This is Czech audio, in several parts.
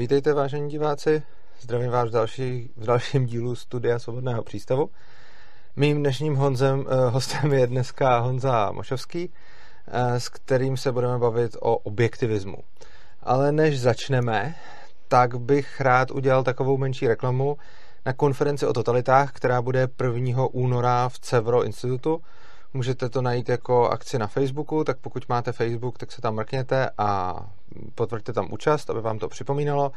Vítejte, vážení diváci. Zdravím vás v, další, v dalším dílu Studia Svobodného přístavu. Mým dnešním honzem, eh, hostem je dneska Honza Mošovský, eh, s kterým se budeme bavit o objektivismu. Ale než začneme, tak bych rád udělal takovou menší reklamu na konferenci o totalitách, která bude 1. února v Cevro institutu. Můžete to najít jako akci na Facebooku, tak pokud máte Facebook, tak se tam mrkněte a potvrďte tam účast, aby vám to připomínalo.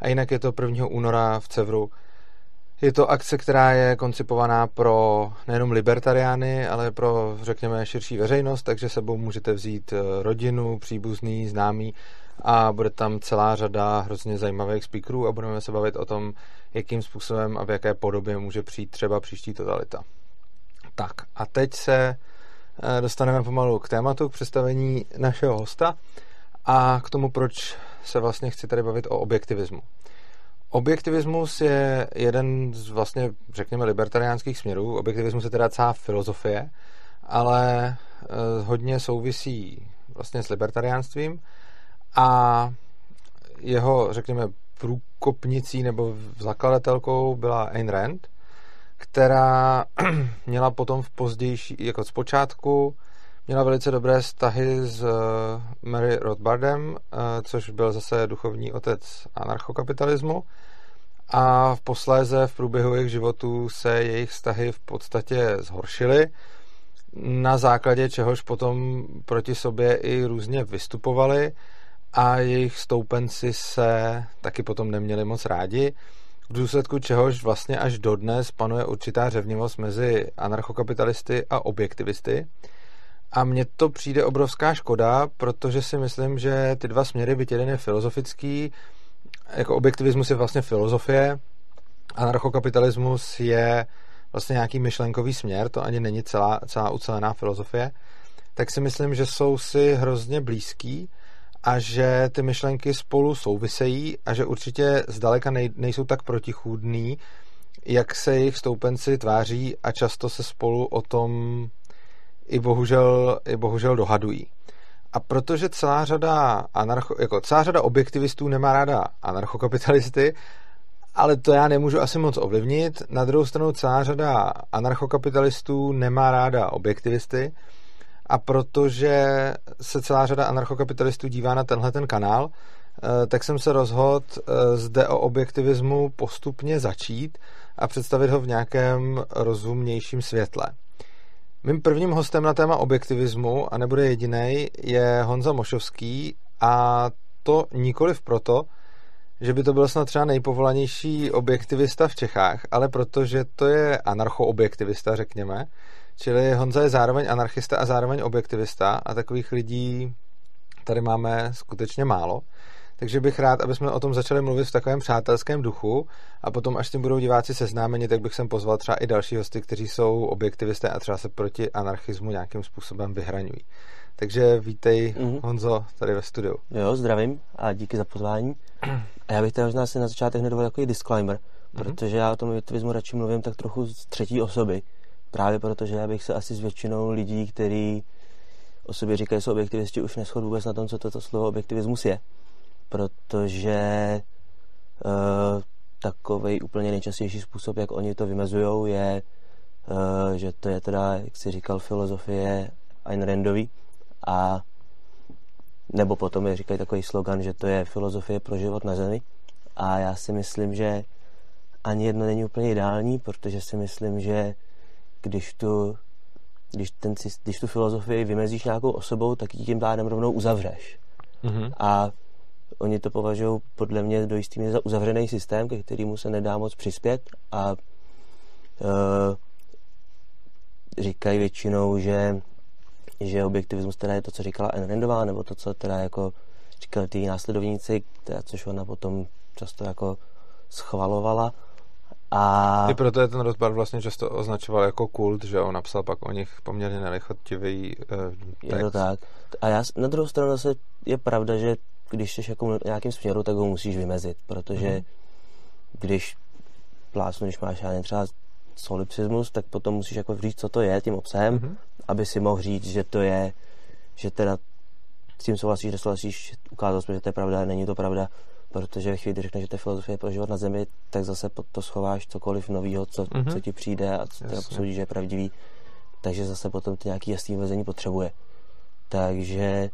A jinak je to 1. února v Cevru. Je to akce, která je koncipovaná pro nejenom libertariány, ale pro, řekněme, širší veřejnost, takže sebou můžete vzít eh, rodinu, příbuzný, známý a bude tam celá řada hrozně zajímavých speakerů a budeme se bavit o tom, jakým způsobem a v jaké podobě může přijít třeba příští totalita. Tak a teď se eh, dostaneme pomalu k tématu, k představení našeho hosta a k tomu, proč se vlastně chci tady bavit o objektivismu. Objektivismus je jeden z vlastně, řekněme, libertariánských směrů. Objektivismus je teda celá filozofie, ale eh, hodně souvisí vlastně s libertariánstvím a jeho, řekněme, průkopnicí nebo zakladatelkou byla Ayn Rand, která měla potom v pozdější, jako zpočátku, měla velice dobré vztahy s eh, Mary Rothbardem, eh, což byl zase duchovní otec anarchokapitalismu. A v posléze v průběhu jejich životů se jejich vztahy v podstatě zhoršily, na základě čehož potom proti sobě i různě vystupovali a jejich stoupenci se taky potom neměli moc rádi, v důsledku čehož vlastně až dodnes panuje určitá řevnivost mezi anarchokapitalisty a objektivisty. A mně to přijde obrovská škoda, protože si myslím, že ty dva směry, byť jeden je filozofický, jako objektivismus je vlastně filozofie, anarchokapitalismus je vlastně nějaký myšlenkový směr, to ani není celá, celá ucelená filozofie, tak si myslím, že jsou si hrozně blízký a že ty myšlenky spolu souvisejí a že určitě zdaleka nej, nejsou tak protichůdný, jak se jejich stoupenci tváří a často se spolu o tom i bohužel, i bohužel dohadují. A protože celá řada, anarcho, jako celá řada objektivistů nemá ráda anarchokapitalisty, ale to já nemůžu asi moc ovlivnit. Na druhou stranu celá řada anarchokapitalistů nemá ráda objektivisty, a protože se celá řada anarchokapitalistů dívá na tenhle ten kanál, eh, tak jsem se rozhodl eh, zde o objektivismu postupně začít a představit ho v nějakém rozumnějším světle. Mým prvním hostem na téma objektivismu, a nebude jediný, je Honza Mošovský a to nikoliv proto, že by to byl snad třeba nejpovolanější objektivista v Čechách, ale protože to je anarchoobjektivista, řekněme, Čili Honza je zároveň anarchista a zároveň objektivista a takových lidí tady máme skutečně málo. Takže bych rád, aby jsme o tom začali mluvit v takovém přátelském duchu a potom, až s tím budou diváci seznámeni, tak bych sem pozval třeba i další hosty, kteří jsou objektivisté a třeba se proti anarchismu nějakým způsobem vyhraňují. Takže vítej, mm-hmm. Honzo, tady ve studiu. Jo, zdravím a díky za pozvání. A já bych tady možná si na začátek nedovolil takový disclaimer, mm-hmm. protože já o tom objektivismu radši mluvím tak trochu z třetí osoby, Právě protože já bych se asi s většinou lidí, kteří o sobě říkají, jsou objektivisti, už neschodu vůbec na tom, co toto slovo objektivismus je. Protože uh, eh, takový úplně nejčastější způsob, jak oni to vymezují, je, uh, že to je teda, jak si říkal, filozofie Ayn Randový a nebo potom je říkají takový slogan, že to je filozofie pro život na zemi. A já si myslím, že ani jedno není úplně ideální, protože si myslím, že když tu, když, ten, když tu filozofii vymezíš nějakou osobou, tak ji tím pádem rovnou uzavřeš. Mm-hmm. A oni to považují podle mě do jistý míry za uzavřený systém, ke kterému se nedá moc přispět a uh, říkají většinou, že, že objektivismus teda je to, co říkala Ayn Randová, nebo to, co teda jako říkali ty následovníci, teda, což ona potom často jako schvalovala a... I proto je ten Rothbard vlastně často označoval jako kult, že on napsal pak o nich poměrně nelichotivý uh, text. Je to tak. A já, na druhou stranu zase je pravda, že když jsi jako nějakým směru, tak ho musíš vymezit, protože mm. když plásnu, když máš já třeba solipsismus, tak potom musíš jako říct, co to je tím obsahem, mm-hmm. aby si mohl říct, že to je, že teda s tím souhlasíš, nesouhlasíš, ukázal jsme, že to je pravda, není to pravda, protože ve chvíli, kdy řekneš, že to je filozofie pro život na zemi, tak zase pod to schováš cokoliv nového, co, mm-hmm. co ti přijde a co teda posoudíš, že je pravdivý. Takže zase potom to nějaký jasný vymezení potřebuje. Takže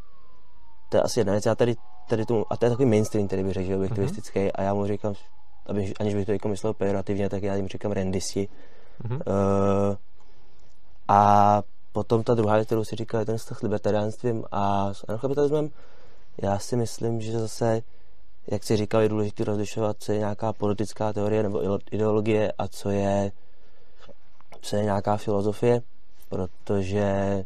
to je asi jedna věc. Já tady, tady tomu, a to je takový mainstream, který bych řekl, že objektivistický, mm-hmm. a já mu říkám, aby, aniž bych to jako myslel pejorativně, tak já jim říkám rendisi. Mm-hmm. Uh, a potom ta druhá věc, kterou si říkal, je ten vztah s libertariánstvím a s anarchokapitalismem. Já si myslím, že zase, jak si říkal, je důležité rozlišovat, co je nějaká politická teorie nebo ideologie a co je, co je nějaká filozofie, protože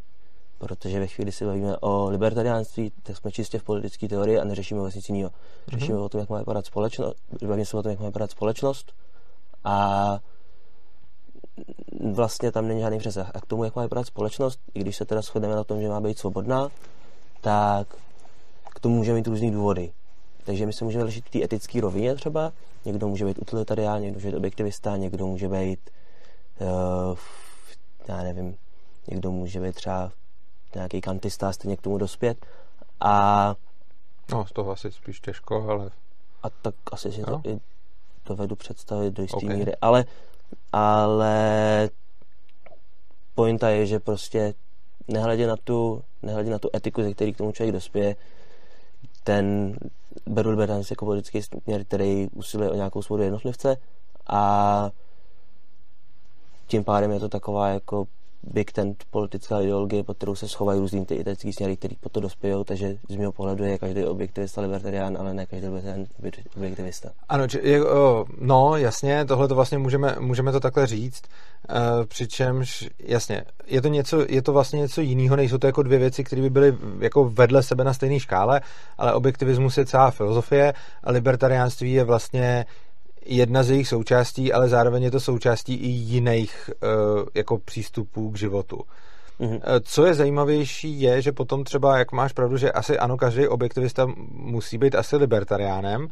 protože ve chvíli si bavíme o libertariánství, tak jsme čistě v politické teorii a neřešíme vlastně nic jiného. Řešíme mm-hmm. o tom, jak má vypadat společnost, bavíme se o tom, jak má vypadat společnost a vlastně tam není žádný přesah. A k tomu, jak má vypadat společnost, i když se teda shodneme na tom, že má být svobodná, tak k tomu může mít různý důvody. Takže my se můžeme lišit v té etické rovině třeba. Někdo může být utilitarián, někdo může být objektivista, někdo může být, uh, já nevím, někdo může být třeba nějaký kantista, stejně k tomu dospět. A... No, z toho asi spíš těžko, ale... A tak asi si no. to i dovedu představit do jisté okay. míry. Ale, ale pointa je, že prostě nehledě na tu, nehledě na tu etiku, ze který k tomu člověk dospěje, ten beru libertarianismus jako politický směr, který usiluje o nějakou svobodu jednotlivce a tím pádem je to taková jako big tent politická ideologie, pod kterou se schovají různý ty etické směry, který po to dospějou, takže z mého pohledu je každý objektivista libertarián, ale ne každý objektivista. Ano, či, je, o, no jasně, tohle to vlastně můžeme, můžeme to takhle říct, uh, přičemž jasně, je to, něco, je to vlastně něco jiného, nejsou to jako dvě věci, které by byly jako vedle sebe na stejné škále, ale objektivismus je celá filozofie a libertariánství je vlastně jedna z jejich součástí, ale zároveň je to součástí i jiných uh, jako přístupů k životu. Mm-hmm. Co je zajímavější, je, že potom třeba, jak máš pravdu, že asi ano, každý objektivista musí být asi libertariánem. Uh,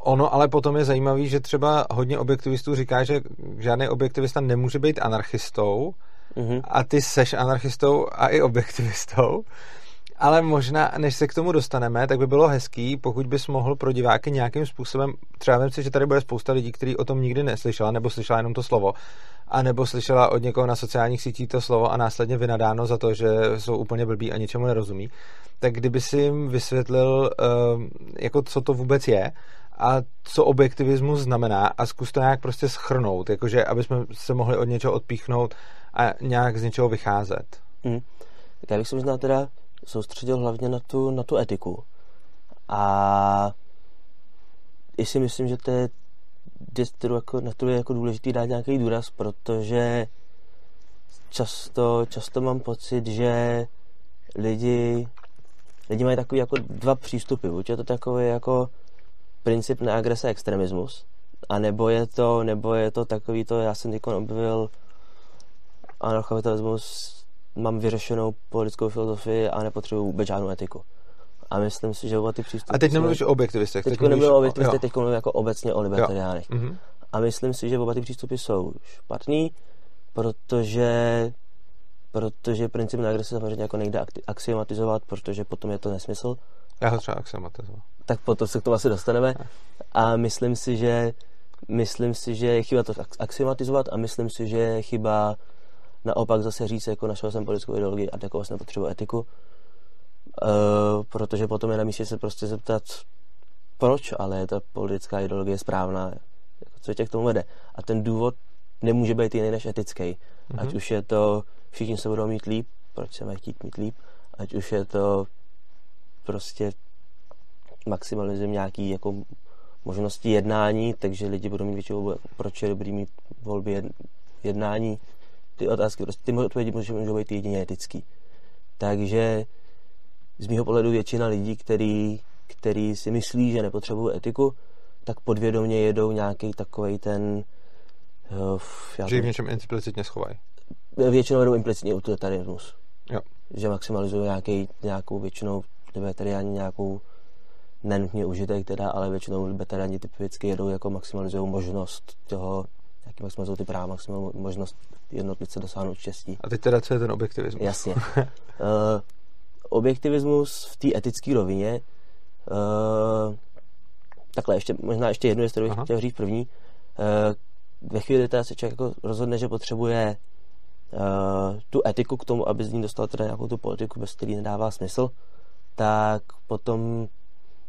ono ale potom je zajímavý, že třeba hodně objektivistů říká, že žádný objektivista nemůže být anarchistou mm-hmm. a ty seš anarchistou a i objektivistou. Ale možná, než se k tomu dostaneme, tak by bylo hezký, pokud bys mohl pro diváky nějakým způsobem, třeba vím si, že tady bude spousta lidí, kteří o tom nikdy neslyšela, nebo slyšela jenom to slovo, a nebo slyšela od někoho na sociálních sítích to slovo a následně vynadáno za to, že jsou úplně blbí a ničemu nerozumí, tak kdyby si jim vysvětlil, ehm, jako co to vůbec je a co objektivismus znamená a zkus to nějak prostě schrnout, jakože aby jsme se mohli od něčeho odpíchnout a nějak z něčeho vycházet. Hmm. Já bych se možná teda soustředil hlavně na tu, na tu etiku. A i si myslím, že to je věc, kterou jako, na to je jako důležitý dát nějaký důraz, protože často, často mám pocit, že lidi, lidi mají takový jako dva přístupy. Buď je to takový jako princip neagrese extremismus, a nebo je to, nebo je to takový to, já jsem teď objevil anarchokapitalismus mám vyřešenou politickou filozofii a nepotřebuji vůbec žádnou etiku. A myslím si, že oba ty přístupy... A teď nemluvíš o objektivistech. Teď nemluvím o objektivistech, teď mluvím jako obecně o libertariánech. Mm-hmm. A myslím si, že oba ty přístupy jsou špatný, protože protože princip na agresi samozřejmě jako nejde axiomatizovat, protože potom je to nesmysl. Já ho třeba axiomatizoval. Tak potom se k tomu asi dostaneme. A myslím si, že myslím si, že je chyba to axiomatizovat a myslím si, že je chyba naopak zase říct, jako našel jsem politickou ideologii a jako vlastně potřebuji etiku, uh, protože potom je na místě se prostě zeptat, proč ale je ta politická ideologie správná, jako co tě k tomu vede. A ten důvod nemůže být jiný než etický. Mm-hmm. Ať už je to, všichni se budou mít líp, proč se mají chtít mít líp, ať už je to prostě maximalizujeme nějaký jako možnosti jednání, takže lidi budou mít většinou, proč je dobrý mít volby jednání, ty otázky, prostě ty odpovědi můžou být jedině etický. Takže z mého pohledu většina lidí, který, který si myslí, že nepotřebují etiku, tak podvědomě jedou nějaký takový ten... Uh, že v něčem implicitně schovají. Většinou jedou implicitně utilitarismus. Jo. Že maximalizují nějaký, nějakou většinou libertariáni nějakou nenutně užitek teda, ale většinou libertariáni typicky jedou jako maximalizují možnost toho, jaký maximalizují ty práva, maximalizují možnost jednotlivce dosáhnout štěstí. A teď teda co je ten objektivismus? Jasně. uh, objektivismus v té etické rovině Uh, takhle, ještě, možná ještě jednu věc, kterou bych chtěl říct první. Uh, ve chvíli, kdy se člověk jako rozhodne, že potřebuje uh, tu etiku k tomu, aby z ní dostal teda nějakou tu politiku, bez který nedává smysl, tak potom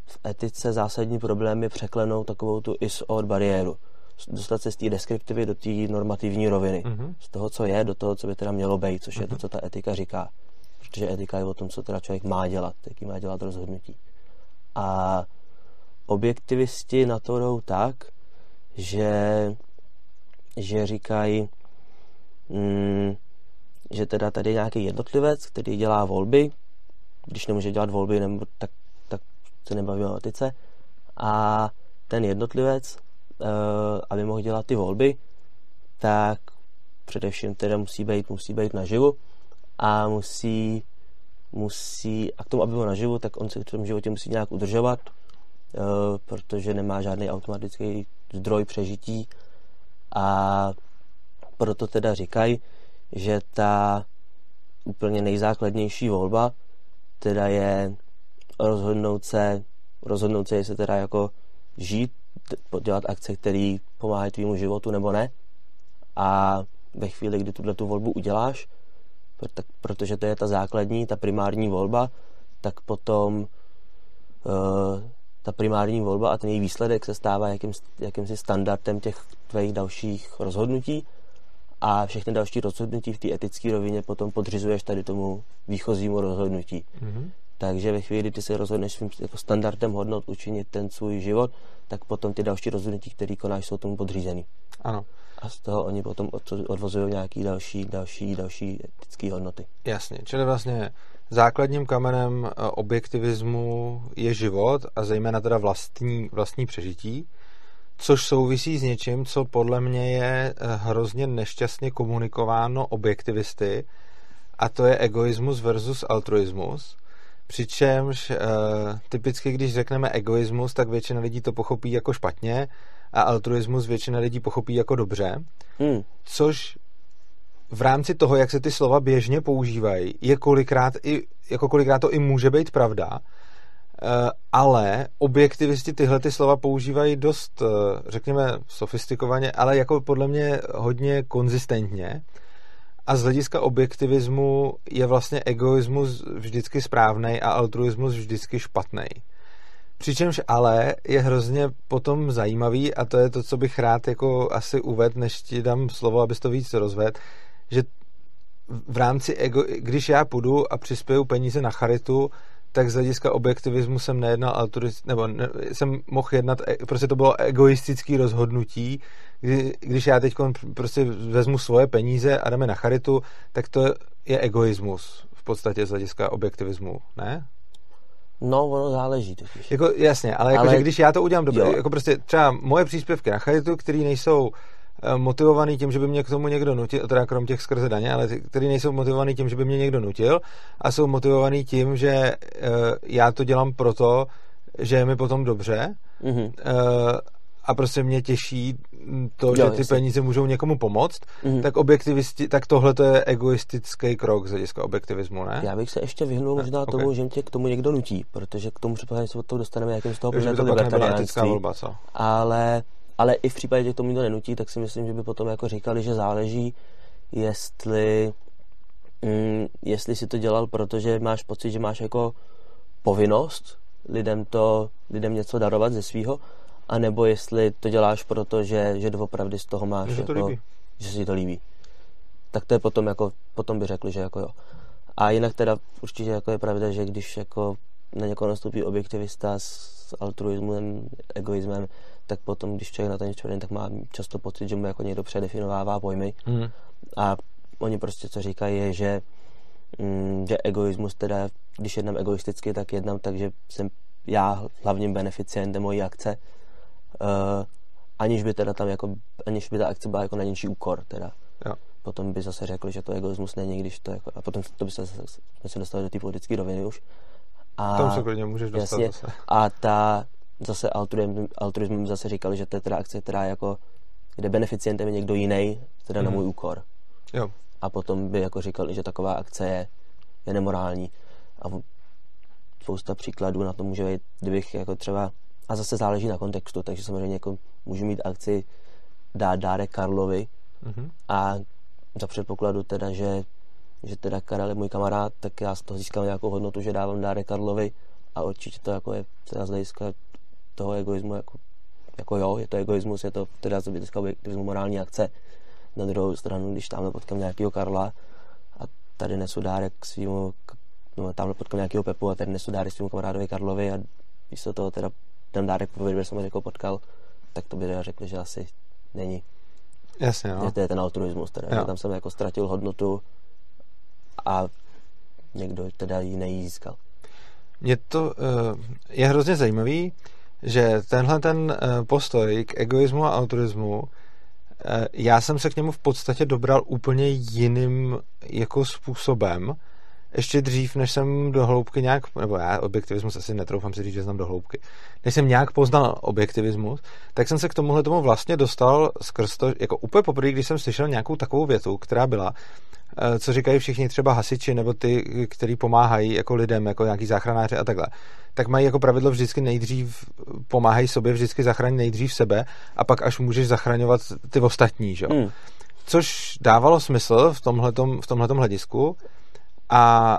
v etice zásadní problém je překlenout takovou tu is od bariéru. Dostat se z té deskriptivy do té normativní roviny. Mm-hmm. Z toho, co je, do toho, co by teda mělo být, což mm-hmm. je to, mhm. co ta etika říká. Protože etika je o tom, co teda člověk má dělat, jaký má dělat rozhodnutí. A objektivisti na to jdou tak, že, že říkají, mm, že teda tady je nějaký jednotlivec, který dělá volby, když nemůže dělat volby, nebo tak, tak se nebavíme o etice, a ten jednotlivec, aby mohl dělat ty volby, tak především teda musí být, musí být naživu a musí, musí, a k tomu, aby byl naživu, tak on se v tom životě musí nějak udržovat, uh, protože nemá žádný automatický zdroj přežití a proto teda říkají, že ta úplně nejzákladnější volba teda je rozhodnout se, rozhodnout se, jestli teda jako žít, dělat akce, které pomáhají tvýmu životu nebo ne. A ve chvíli, kdy tuhle tu volbu uděláš, protože to je ta základní, ta primární volba, tak potom uh, ta primární volba a ten její výsledek se stává jakým, jakýmsi standardem těch tvých dalších rozhodnutí a všechny další rozhodnutí v té etické rovině potom podřizuješ tady tomu výchozímu rozhodnutí. Mm-hmm. Takže ve chvíli, kdy ty se rozhodneš svým jako standardem hodnot učinit ten svůj život, tak potom ty další rozhodnutí, které konáš, jsou tomu podřízený. Ano. A z toho oni potom odvozují nějaké další, další, další etické hodnoty. Jasně, čili vlastně základním kamenem eh, objektivismu je život a zejména teda vlastní, vlastní přežití což souvisí s něčím, co podle mě je eh, hrozně nešťastně komunikováno objektivisty, a to je egoismus versus altruismus. Přičemž e, typicky, když řekneme egoismus, tak většina lidí to pochopí jako špatně a altruismus většina lidí pochopí jako dobře. Hmm. Což v rámci toho, jak se ty slova běžně používají, je kolikrát i, jako kolikrát to i může být pravda, Eh, ale objektivisti tyhle ty slova používají dost, eh, řekněme, sofistikovaně, ale jako podle mě hodně konzistentně. A z hlediska objektivismu je vlastně egoismus vždycky správný a altruismus vždycky špatný. Přičemž ale je hrozně potom zajímavý, a to je to, co bych rád jako asi uved, než ti dám slovo, abys to víc rozved, že v rámci ego, když já půjdu a přispěju peníze na charitu, tak z hlediska objektivismu jsem nejednal alturist, nebo ne, jsem mohl jednat, e, prostě to bylo egoistické rozhodnutí, kdy, když já teď prostě vezmu svoje peníze a dáme na charitu, tak to je egoismus v podstatě z hlediska objektivismu, ne? No, ono záleží totiž. Jako, jasně, ale, jako, ale... Že když já to udělám dobře, jako prostě třeba moje příspěvky na charitu, které nejsou Eh, motivovaný tím, že by mě k tomu někdo nutil, teda krom těch skrze daně, ale který nejsou motivovaný tím, že by mě někdo nutil a jsou motivovaný tím, že uh, já to dělám proto, že je mi potom dobře mm-hmm. A prostě mě těší to, jo, že ty jasný. peníze můžou někomu pomoct, mm-hmm. tak objektivisti, tak tohle to je egoistický krok z hlediska objektivismu, ne? Já bych se ještě vyhnul možná okay. tomu, že tě k tomu někdo nutí, protože k tomu předpokládám, že se od toho dostaneme jakým z toho protože to libertariánství. Volba, co? Ale ale i v případě, že k tomu nikdo nenutí, tak si myslím, že by potom jako říkali, že záleží, jestli, mm, jestli si to dělal, protože máš pocit, že máš jako povinnost lidem, to, lidem něco darovat ze svého, anebo jestli to děláš proto, že, že doopravdy z toho máš, že, jako, to líbí. že si to líbí. Tak to je potom, jako, potom by řekli, že jako jo. A jinak teda určitě jako je pravda, že když jako na někoho nastoupí objektivista s altruismem, egoismem, tak potom, když člověk na to něco tak má často pocit, že mu jako někdo předefinovává pojmy. Mm. A oni prostě co říkají je, že, mm, že egoismus teda, když jednám egoisticky, tak jednám tak, že jsem já hlavním beneficientem mojí akce, aniž by teda tam jako, aniž by ta akce byla jako na něčí úkor teda. Jo. Potom by zase řekli, že to egoismus není, když to jako, a potom to by se, jsme se dostali do té politické roviny už. A, Tam se klidně můžeš dostat jasně, zase. A ta, zase altruism, altruism zase říkali, že to je teda akce, která jako, kde beneficientem je někdo jiný, teda mm. na mhm. můj úkor. Jo. A potom by jako říkali, že taková akce je, je nemorální. A spousta příkladů na to může být, kdybych jako třeba, a zase záleží na kontextu, takže samozřejmě jako můžu mít akci dát dárek Karlovi mm-hmm. a za předpokladu teda, že, že teda Karel je můj kamarád, tak já z toho získám nějakou hodnotu, že dávám dárek Karlovi a určitě to jako je teda z hlediska toho egoismu jako, jako jo, je to egoismus, je to teda z hlediska objektivismu morální akce. Na druhou stranu, když tamhle potkám nějakého Karla a tady nesu dárek svýmu, no tamhle potkám nějakého Pepu a tady nesu dárek svýmu kamarádovi Karlovi a místo toho teda ten dárek protože jsem ho jako potkal, tak to by řekli, že asi není. Jasně, no. To je ten altruismus, teda, že tam jsem jako ztratil hodnotu a někdo teda ji nejískal. Mně to uh, je hrozně zajímavý, že tenhle ten uh, postoj k egoismu a altruismu, uh, já jsem se k němu v podstatě dobral úplně jiným jako způsobem, ještě dřív, než jsem do hloubky nějak, nebo já objektivismus asi netroufám si říct, že znám do hloubky, než jsem nějak poznal objektivismus, tak jsem se k tomuhle tomu vlastně dostal skrz to, jako úplně poprvé, když jsem slyšel nějakou takovou větu, která byla, eh, co říkají všichni třeba hasiči nebo ty, kteří pomáhají jako lidem, jako nějaký záchranáři a takhle, tak mají jako pravidlo vždycky nejdřív pomáhají sobě, vždycky zachrání nejdřív sebe a pak až můžeš zachraňovat ty ostatní, že? Hmm. Což dávalo smysl v tomhletom, v tomhletom hledisku, a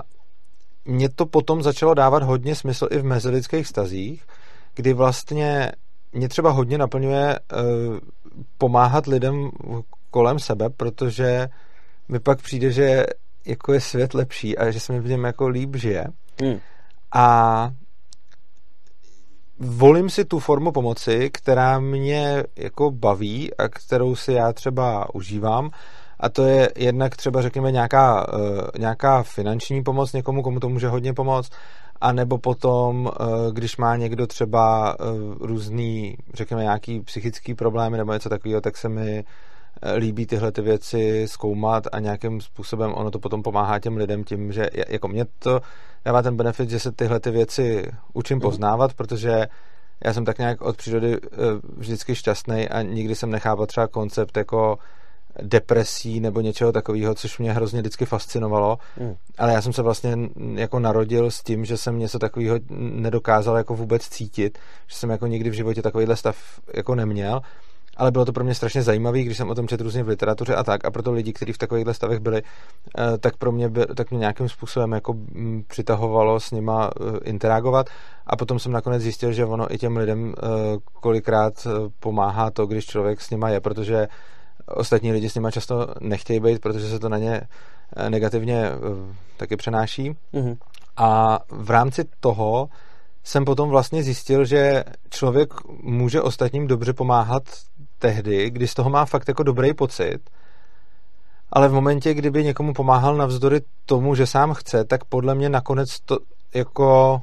mě to potom začalo dávat hodně smysl i v mezilidských vztazích, kdy vlastně mě třeba hodně naplňuje uh, pomáhat lidem kolem sebe, protože mi pak přijde, že jako je svět lepší a že se mi v něm jako líp žije. Hmm. A volím si tu formu pomoci, která mě jako baví a kterou si já třeba užívám a to je jednak třeba řekněme nějaká, uh, nějaká finanční pomoc někomu, komu to může hodně pomoct, a nebo potom, uh, když má někdo třeba uh, různý, řekněme nějaký psychický problémy nebo něco takového, tak se mi líbí tyhle ty věci zkoumat a nějakým způsobem ono to potom pomáhá těm lidem tím, že jako mě to dává ten benefit, že se tyhle ty věci učím mhm. poznávat, protože já jsem tak nějak od přírody vždycky šťastný a nikdy jsem nechápal třeba koncept jako depresí nebo něčeho takového, což mě hrozně vždycky fascinovalo. Mm. Ale já jsem se vlastně jako narodil s tím, že jsem něco takového nedokázal jako vůbec cítit, že jsem jako nikdy v životě takovýhle stav jako neměl. Ale bylo to pro mě strašně zajímavé, když jsem o tom četl různě v literatuře a tak. A proto lidi, kteří v takovýchhle stavech byli, eh, tak pro mě, by, tak mě nějakým způsobem jako mm, přitahovalo s nima eh, interagovat. A potom jsem nakonec zjistil, že ono i těm lidem eh, kolikrát pomáhá to, když člověk s nima je, protože ostatní lidi s nimi často nechtějí být, protože se to na ně eh, negativně eh, taky přenáší. Mm-hmm. A v rámci toho jsem potom vlastně zjistil, že člověk může ostatním dobře pomáhat tehdy, kdy z toho má fakt jako dobrý pocit, ale v momentě, kdyby někomu pomáhal navzdory tomu, že sám chce, tak podle mě nakonec to jako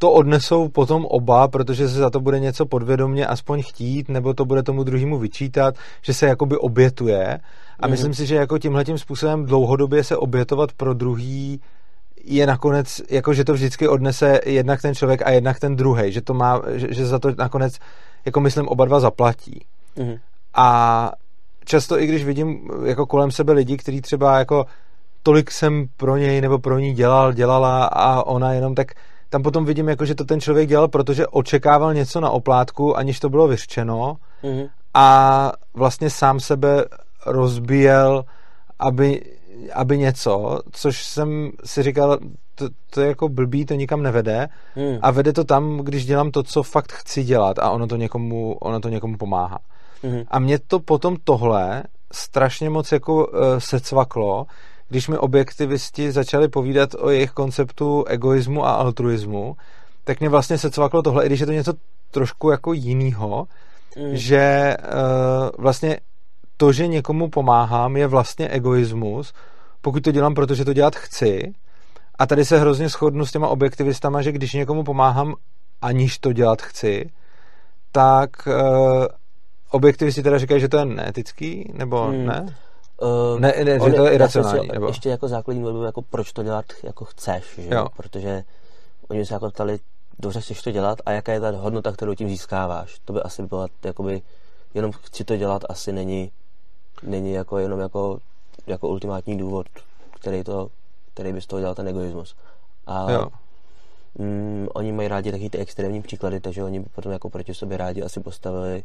to odnesou potom oba, protože se za to bude něco podvědomně aspoň chtít, nebo to bude tomu druhému vyčítat, že se jakoby obětuje. A mm. myslím si, že jako tímhletím způsobem dlouhodobě se obětovat pro druhý je nakonec, jako že to vždycky odnese jednak ten člověk a jednak ten druhý, že to má, že, že za to nakonec, jako myslím, oba dva zaplatí. Mm. A často i když vidím jako kolem sebe lidi, kteří třeba jako tolik jsem pro něj nebo pro ní dělal, dělala a ona jenom tak tam potom vidím, jako, že to ten člověk dělal, protože očekával něco na oplátku, aniž to bylo vyřčeno mm-hmm. a vlastně sám sebe rozbíjel, aby, aby něco, což jsem si říkal, to, to je jako blbý, to nikam nevede mm. a vede to tam, když dělám to, co fakt chci dělat a ono to někomu, ono to někomu pomáhá. Mm-hmm. A mě to potom tohle strašně moc jako uh, secvaklo, když mi objektivisti začali povídat o jejich konceptu egoismu a altruismu, tak mě vlastně se cvaklo tohle, i když je to něco trošku jako jinýho, mm. že uh, vlastně to, že někomu pomáhám, je vlastně egoismus, pokud to dělám, protože to dělat chci. A tady se hrozně shodnu s těma objektivistama, že když někomu pomáhám, aniž to dělat chci, tak uh, objektivisti teda říkají, že to je neetický, nebo mm. ne? Uh, ne, ne, že to je iracionální. Nebo... Ještě jako základní byl jako proč to dělat jako chceš, že? Jo. protože oni se jako ptali, dobře chceš to dělat a jaká je ta hodnota, kterou tím získáváš. To by asi byla jakoby, jenom chci to dělat, asi není, není jako jenom jako, jako ultimátní důvod, který, to, který by z toho dělal ten egoismus. A jo. mm, oni mají rádi taky ty extrémní příklady, takže oni by potom jako proti sobě rádi asi postavili,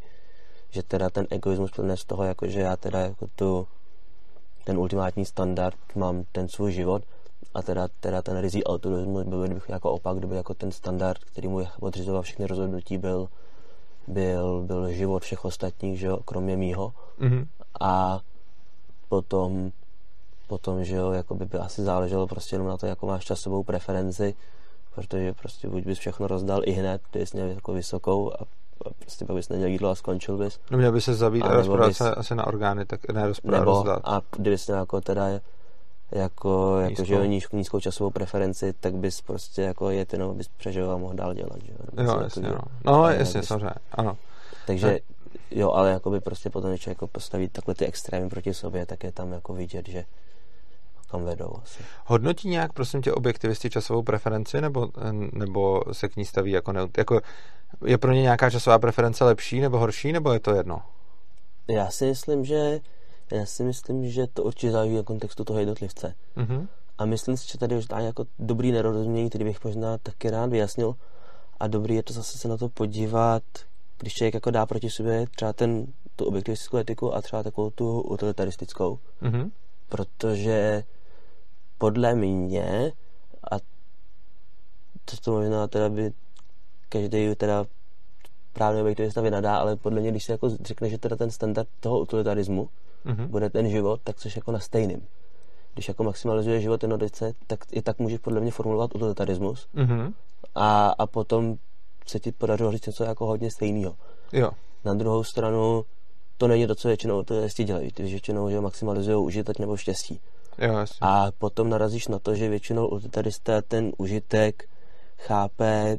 že teda ten egoismus plne z toho, jako že já teda jako tu, ten ultimátní standard mám ten svůj život a teda, teda ten rizí altruismus byl bych jako opak, kdyby jako ten standard, který mu podřizoval všechny rozhodnutí, byl, byl, byl život všech ostatních, že jo, kromě mýho. Mm-hmm. A potom, potom, že jo, jako by, by asi záleželo prostě jenom na to, jako máš časovou preferenci, protože prostě buď bys všechno rozdal i hned, ty jsi měl jako vysokou a prostě pak bys nedělal jídlo a skončil bys. No měl by se zabít a, a rozprodat bys, se asi na orgány, tak ne rozprodat, nebo, rozdat. A kdybys měl jako teda jako, jako že jo, nízkou, nízkou časovou preferenci, tak bys prostě jako jet jenom, abys přežil a mohl dál dělat, že jo. Jo, jasně, jako, no. No, jasně, bys, samozřejmě, ano. Takže, jo, ale jako by prostě potom, když jako postaví takhle ty extrémy proti sobě, tak je tam jako vidět, že kam vedou asi. Hodnotí nějak, prosím tě, objektivisti časovou preferenci, nebo, nebo se k ní staví jako, ne, jako je pro ně nějaká časová preference lepší nebo horší, nebo je to jedno? Já si myslím, že já si myslím, že to určitě záleží na kontextu toho jednotlivce. Mm-hmm. A myslím si, že tady už dá jako dobrý nerozumění, který bych možná taky rád vyjasnil. A dobrý je to zase se na to podívat, když člověk jako dá proti sobě třeba ten, tu objektivistickou etiku a třeba takovou tu utilitaristickou. Mm-hmm. Protože podle mě, a to, to možná teda by každý teda právě objektivista vynadá, ale podle mě, když se jako řekne, že teda ten standard toho utilitarismu mm-hmm. bude ten život, tak jsi jako na stejným. Když jako maximalizuje život jednotlivce, tak i tak můžeš podle mě formulovat utilitarismus mm-hmm. a, a potom se ti podařilo říct něco jako hodně stejného. Jo. Na druhou stranu to není to, co většinou to je dělají. Ty většinou že maximalizují užitek nebo štěstí. Jo, jasně. A potom narazíš na to, že většinou utilitaristé ten užitek chápe,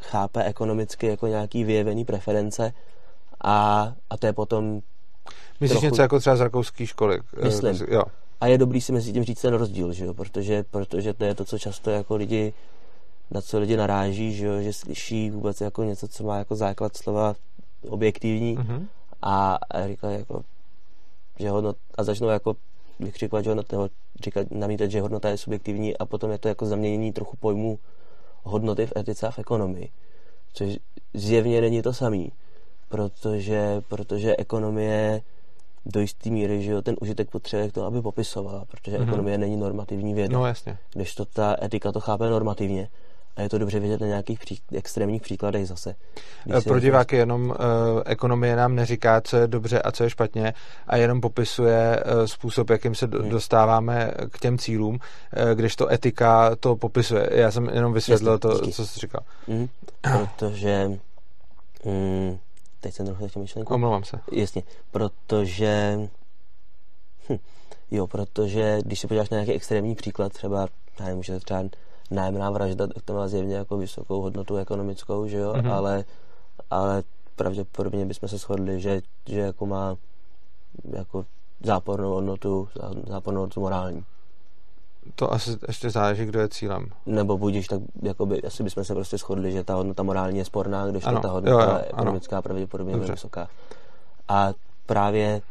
chápe ekonomicky jako nějaký vyjevený preference a, a to je potom Myslíš trochu... něco jako třeba z rakouské školy? Eh, Myslím. Jo. A je dobrý si mezi tím říct ten rozdíl, že jo? Protože, protože to je to, co často jako lidi, na co lidi naráží, že jo? Že slyší vůbec jako něco, co má jako základ slova objektivní mm-hmm. a, a říkají jako, že hodnot, a začnou jako vykřikovat, že hodnota, říkat, namítat, že hodnota je subjektivní a potom je to jako zaměnění trochu pojmu hodnoty v etice a v ekonomii. Což zjevně není to samý, protože, protože ekonomie do jisté míry, že jo, ten užitek potřebuje k tomu, aby popisovala, protože mm-hmm. ekonomie není normativní věda. No jasně. Když to ta etika to chápe normativně. A je to dobře vidět na nějakých pří, extrémních příkladech zase. Když Pro diváky jenom uh, ekonomie nám neříká, co je dobře a co je špatně a jenom popisuje uh, způsob, jakým se do, hmm. dostáváme k těm cílům, uh, když to etika to popisuje. Já jsem jenom vysvětlil Jasně, to, díky. co jsi říkal. Mm, protože mm, teď jsem trochu začal myšlenku. Omlouvám se. Jasně, protože hm, jo, protože když se podíváš na nějaký extrémní příklad, třeba, já nevím, že třeba nájemná vražda, tak to má zjevně jako vysokou hodnotu ekonomickou, že jo, mm-hmm. ale, ale pravděpodobně bychom se shodli, že, že jako má jako zápornou hodnotu, zápornou hodnotu morální. To asi ještě záleží, kdo je cílem. Nebo budíš, tak jakoby, asi bychom se prostě shodli, že ta hodnota morální je sporná, když ano, ta hodnota jo, jo, ekonomická ano. pravděpodobně je vysoká. A právě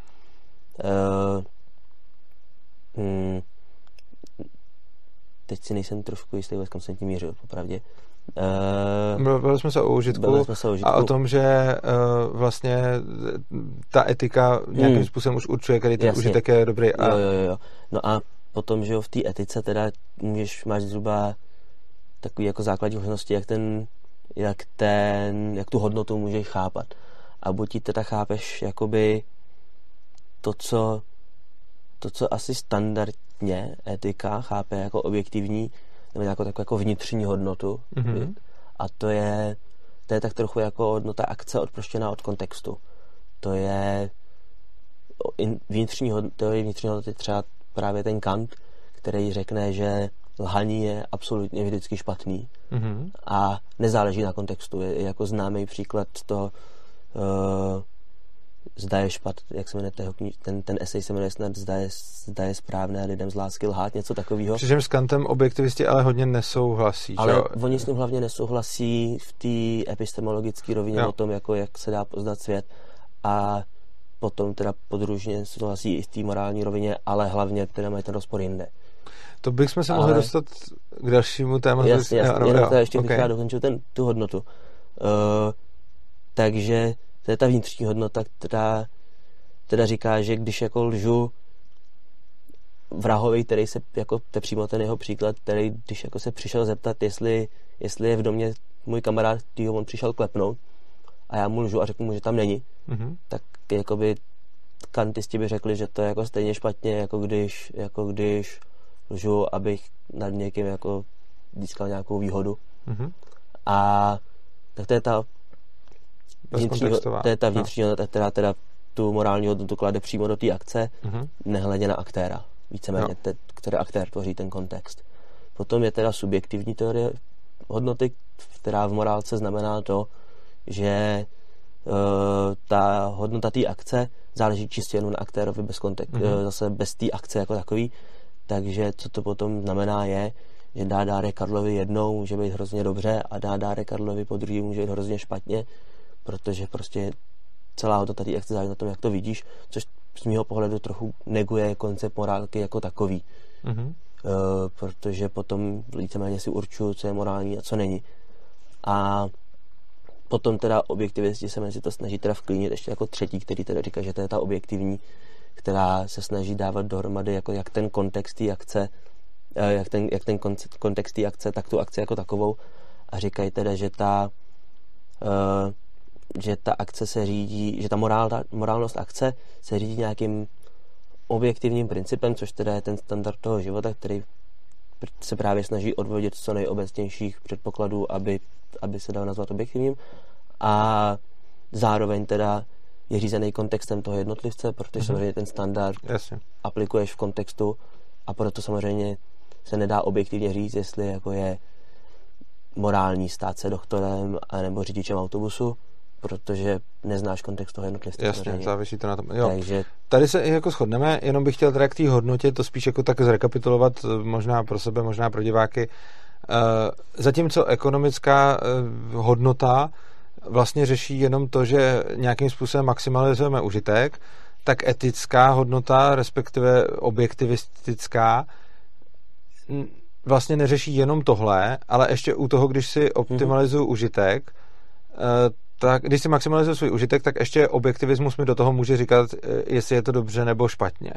uh, hmm, teď si nejsem trošku jistý, kam jsem tím mířil, popravdě. Uh, Mluvili jsme se o užitku, jsme se o užitku. a o tom, že uh, vlastně ta etika nějakým hmm. způsobem už určuje, který ten Jasně. užitek je dobrý. A... Jo, jo, jo. No a potom, že jo, v té etice teda můžeš, máš zhruba takový jako základní možnosti, jak ten, jak ten, jak tu hodnotu můžeš chápat. A buď ti teda chápeš jakoby to, co to, co asi standardně etika chápe jako objektivní, nebo jako takovou jako vnitřní hodnotu. Mm-hmm. A to je, to je tak trochu jako hodnota akce odproštěná od kontextu. To je vnitřní, teorie vnitřní hodnoty třeba právě ten Kant, který řekne, že lhaní je absolutně vždycky špatný mm-hmm. a nezáleží na kontextu. Je, je jako známý příklad toho uh, zda je špat, jak se jmenuje ten, ten esej se jmenuje snad zda je, zda je správné lidem z lásky lhát, něco takového. Přičemž s Kantem objektivisti ale hodně nesouhlasí. Ale že? oni s ním hlavně nesouhlasí v té epistemologické rovině jo. o tom, jako jak se dá poznat svět a potom teda podružně souhlasí i v té morální rovině, ale hlavně teda mají ten rozpor jinde. To bychom se Ale... mohli dostat k dalšímu tématu. Jasně, jasně, jo, jenom jo, ještě okay. bych rád dokončil ten, tu hodnotu. Uh, takže to je ta vnitřní hodnota, která teda říká, že když jako lžu vrahovi, který se, jako to je přímo ten jeho příklad, který když jako se přišel zeptat, jestli, jestli je v domě můj kamarád, který on přišel klepnout a já mu lžu a řeknu mu, že tam není, mm-hmm. tak jakoby kantisti by řekli, že to je jako stejně špatně, jako když, jako když lžu, abych nad někým jako získal nějakou výhodu. Mm-hmm. A tak to je ta vnitřní, to je ta vnitřní no. hodnota, která teda tu morální hodnotu klade přímo do té akce, mm-hmm. nehledě na aktéra. Víceméně, no. te, který aktér tvoří ten kontext. Potom je teda subjektivní teorie hodnoty, která v morálce znamená to, že uh, ta hodnota té akce záleží čistě jenom na aktérovi bez kontek- mm-hmm. zase bez té akce jako takový. Takže co to potom znamená je, že dá dárek Karlovi jednou může být hrozně dobře a dá dárek Karlovi po druhý může být hrozně špatně, protože prostě celá hodnota té akce záleží na tom, jak to vidíš, což z mého pohledu trochu neguje koncept morálky jako takový. Mm-hmm. Uh, protože potom víceméně si určuju, co je morální a co není. A potom teda objektivisti se mezi to snaží teda vklínit ještě jako třetí, který teda říká, že to je ta objektivní, která se snaží dávat dohromady jako jak ten kontext té akce, eh, jak ten, jak ten kontext té akce, tak tu akci jako takovou a říkají teda, že ta uh, že ta akce se řídí, že ta morál, morálnost akce se řídí nějakým objektivním principem, což teda je ten standard toho života, který se právě snaží odvodit co nejobecnějších předpokladů, aby, aby se dal nazvat objektivním a zároveň teda je řízený kontextem toho jednotlivce, protože mm-hmm. samozřejmě ten standard Jasně. aplikuješ v kontextu a proto samozřejmě se nedá objektivně říct, jestli jako je morální stát se doktorem nebo řidičem autobusu, protože neznáš kontext toho jednotlivce. Jasně, samozřejmě. závisí to na tom. Jo. Takže... Tady se jako shodneme, jenom bych chtěl teda k té hodnotě to spíš jako tak zrekapitulovat eh, možná pro sebe, možná pro diváky. Uh, zatímco ekonomická uh, hodnota vlastně řeší jenom to, že nějakým způsobem maximalizujeme užitek, tak etická hodnota, respektive objektivistická, vlastně neřeší jenom tohle, ale ještě u toho, když si optimalizuju mm-hmm. užitek, tak když si maximalizuje svůj užitek, tak ještě objektivismus mi do toho může říkat, eh, jestli je to dobře nebo špatně.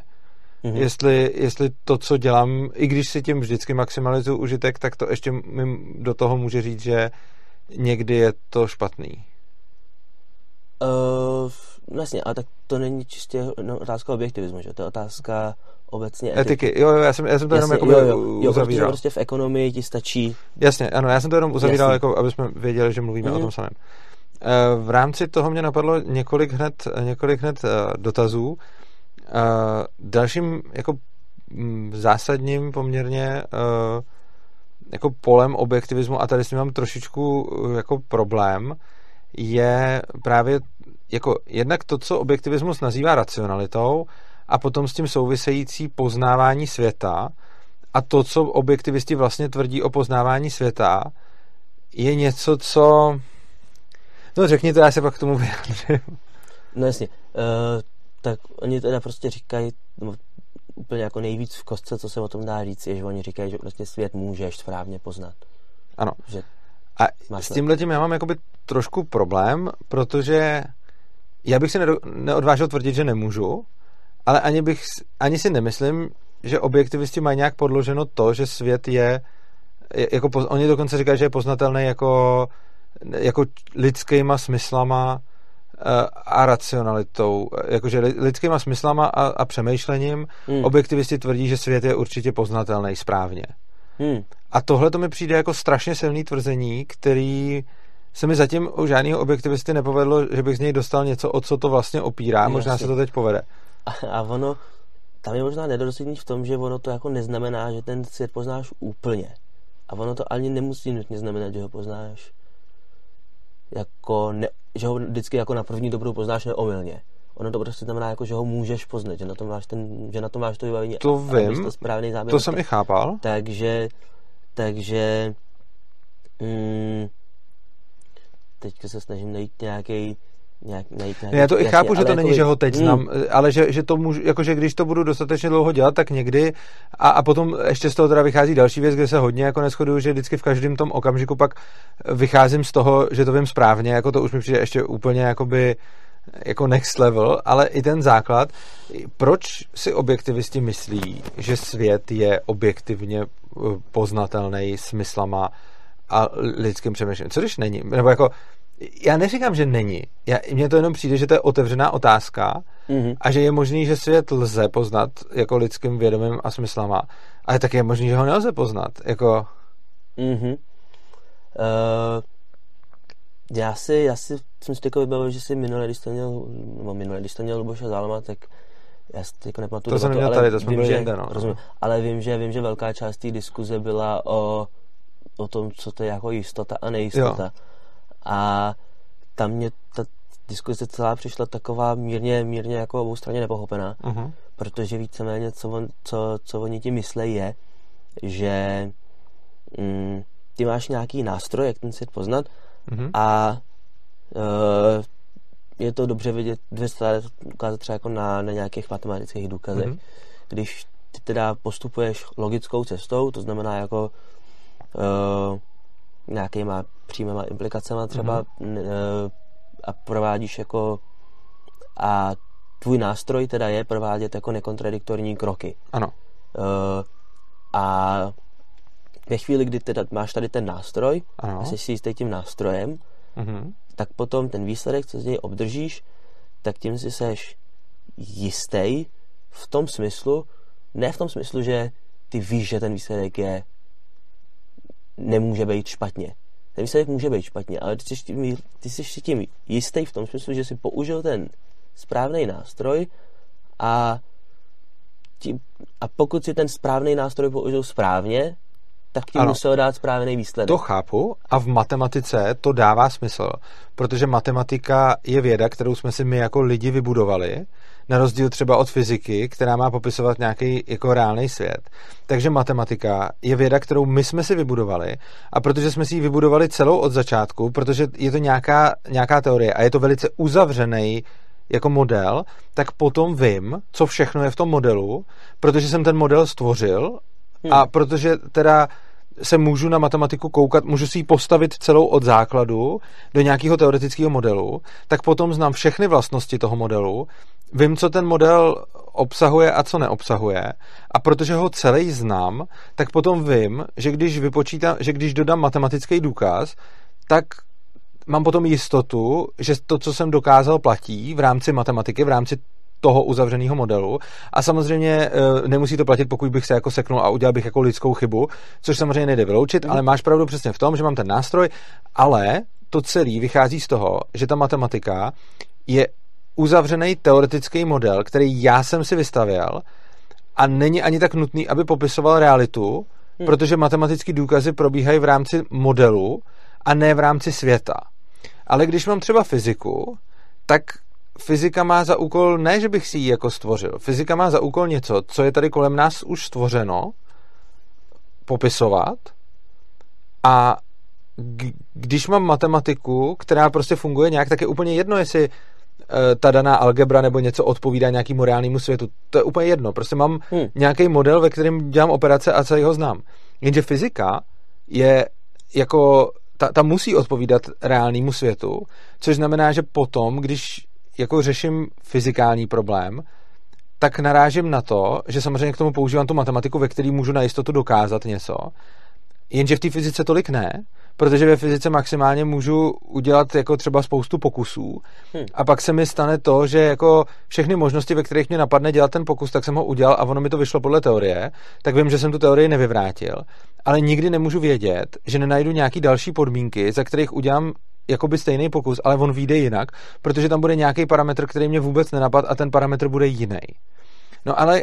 Mm-hmm. Jestli, jestli to, co dělám, i když si tím vždycky maximalizuju užitek, tak to ještě mi do toho může říct, že někdy je to špatný. Uh, vlastně, ale tak to není čistě no, otázka objektivismu, že? To je otázka obecně etiky. etiky. Jo, jo, já jsem, já jsem to Jasně, jenom jako jo, jo, jo, uzavíral. prostě v ekonomii ti stačí... Jasně, ano, já jsem to jenom uzavíral, jako, aby jsme věděli, že mluvíme mm. o tom samém. V rámci toho mě napadlo několik hned, několik hned eh, dotazů. Eh, dalším jako mm, zásadním poměrně jako polem objektivismu, a tady s tím mám trošičku jako problém, je právě jako jednak to, co objektivismus nazývá racionalitou a potom s tím související poznávání světa a to, co objektivisti vlastně tvrdí o poznávání světa, je něco, co No řekni to, já se pak k tomu vyjádřím. No jasně. Uh, tak oni teda prostě říkají, no, úplně jako nejvíc v kostce, co se o tom dá říct, je, že oni říkají, že prostě svět můžeš správně poznat. Ano. Že a s tímhle tím já mám jakoby trošku problém, protože já bych si neodvážil tvrdit, že nemůžu, ale ani, bych, ani si nemyslím, že objektivisti mají nějak podloženo to, že svět je, jako, oni dokonce říkají, že je poznatelný jako jako lidskýma smyslama eh, a racionalitou, jakože lidskýma smyslama a, a přemýšlením hmm. objektivisti tvrdí, že svět je určitě poznatelný správně. Hmm. A tohle to mi přijde jako strašně silný tvrzení, který se mi zatím u žádného objektivisty nepovedlo, že bych z něj dostal něco, o co to vlastně opírá. Jasně. Možná se to teď povede. A, a ono, tam je možná nedorozumění v tom, že ono to jako neznamená, že ten svět poznáš úplně. A ono to ani nemusí nutně znamenat, že ho poznáš jako ne, že ho vždycky jako na první dobrou poznáš neomylně. Ono to prostě znamená, jako, že ho můžeš poznat, že na tom máš, ten, že na tom máš to vybavení. To vím, to, správný záběr, to jsem i chápal. Takže, takže mm, teďka se snažím najít nějaký nějak, najít nějaký, Já to i jasně, chápu, že to není, jakoby- že ho teď Hmm. znám, ale že, že to můžu, jako že když to budu dostatečně dlouho dělat, tak někdy a, a potom ještě z toho teda vychází další věc, kde se hodně jako neschoduju, že vždycky v každém tom okamžiku pak vycházím z toho, že to vím správně, jako to už mi přijde ještě úplně jakoby jako next level, ale i ten základ. Proč si objektivisti myslí, že svět je objektivně eh, poznatelný smyslama a lidským přemýšlením? Co když není? Nebo jako, já neříkám, že není. Já, mně to jenom přijde, že to je otevřená otázka Mhm. a že je možný, že svět lze poznat jako lidským vědomím a smyslama, ale tak je možný, že ho nelze poznat. Jako, Mhm. Uh, já si, já si jsem si teďka vybavil, že si minule, když jste měl, nebo minule, když jste měl Luboše Zálama, tak já si teďka nepamatuju. To jsem neměl ale tady, to jsme byli že, jinde, no. Rozumím, ale vím, že, vím, že velká část té diskuze byla o, o tom, co to je jako jistota a nejistota. Jo. A tam mě ta diskuze celá přišla taková mírně, mírně jako oboustranně nepochopená uh-huh. protože víceméně, co, on, co, co oni ti myslejí, je, že mm, ty máš nějaký nástroj, jak ten svět poznat Uh-huh. a uh, je to dobře vidět, ukázat třeba jako na, na nějakých matematických důkazech. Mhm. Když ty teda postupuješ logickou cestou, to znamená jako uh, nějakýma přímýma implikacemi třeba Mhm. uh, a provádíš jako a tvůj nástroj teda je provádět jako nekontradiktorní kroky. Ano. Uh, a ve chvíli, kdy teda máš tady ten nástroj Ano. a jsi si jistý tím nástrojem, Uh-huh. tak potom ten výsledek, co z něj obdržíš, tak tím si seš jistý v tom smyslu, ne v tom smyslu, že ty víš, že ten výsledek je nemůže být špatně. Ten výsledek může být špatně, ale ty jsi, tím, ty jsi si tím jistý v tom smyslu, že si použil ten správný nástroj a, tím, a pokud si ten správný nástroj použil správně, tak ti Ano. musel dát správný výsledek. To chápu a v matematice to dává smysl, protože matematika je věda, kterou jsme si my jako lidi vybudovali, na rozdíl třeba od fyziky, která má popisovat nějaký jako reálný svět. Takže matematika je věda, kterou my jsme si vybudovali a protože jsme si ji vybudovali celou od začátku, protože je to nějaká, nějaká teorie a je to velice uzavřený jako model, tak potom vím, co všechno je v tom modelu, protože jsem ten model stvořil a protože teda se můžu na matematiku koukat, můžu si ji postavit celou od základu do nějakého teoretického modelu, tak potom znám všechny vlastnosti toho modelu, vím, co ten model obsahuje a co neobsahuje a protože ho celý znám, tak potom vím, že když vypočítám, že když dodám matematický důkaz, tak mám potom jistotu, že to, co jsem dokázal, platí v rámci matematiky, v rámci toho uzavřeného modelu. A samozřejmě e, nemusí to platit, pokud bych se jako seknul a udělal bych jako lidskou chybu, což samozřejmě nejde vyloučit, ale máš pravdu přesně v tom, že mám ten nástroj, ale to celé vychází z toho, že ta matematika je uzavřený teoretický model, který já jsem si vystavěl a není ani tak nutný, aby popisoval realitu, Hmm. protože matematické důkazy probíhají v rámci modelu a ne v rámci světa. Ale když mám třeba fyziku, tak fyzika má za úkol, ne, že bych si ji jako stvořil, fyzika má za úkol něco, co je tady kolem nás už stvořeno, popisovat a když mám matematiku, která prostě funguje nějak, tak je úplně jedno, jestli eh, ta daná algebra nebo něco odpovídá nějakému reálnému světu. To je úplně jedno. Prostě mám Hmm. nějaký model, ve kterém dělám operace a celý ho znám. Jenže fyzika je jako, ta, ta musí odpovídat reálnému světu, což znamená, že potom, když jako řeším fyzikální problém, tak narážím na to, že samozřejmě k tomu používám tu matematiku, ve které můžu na jistotu dokázat něco, jenže v té fyzice tolik ne, protože ve fyzice maximálně můžu udělat jako třeba spoustu pokusů. Hmm. a pak se mi stane to, že jako všechny možnosti, ve kterých mě napadne dělat ten pokus, tak jsem ho udělal a ono mi to vyšlo podle teorie, tak vím, že jsem tu teorii nevyvrátil, ale nikdy nemůžu vědět, že nenajdu nějaký další podmínky, za kterých udělám jakoby stejný pokus, ale on vyjde jinak, protože tam bude nějaký parametr, který mě vůbec nenapad a ten parametr bude jiný. No ale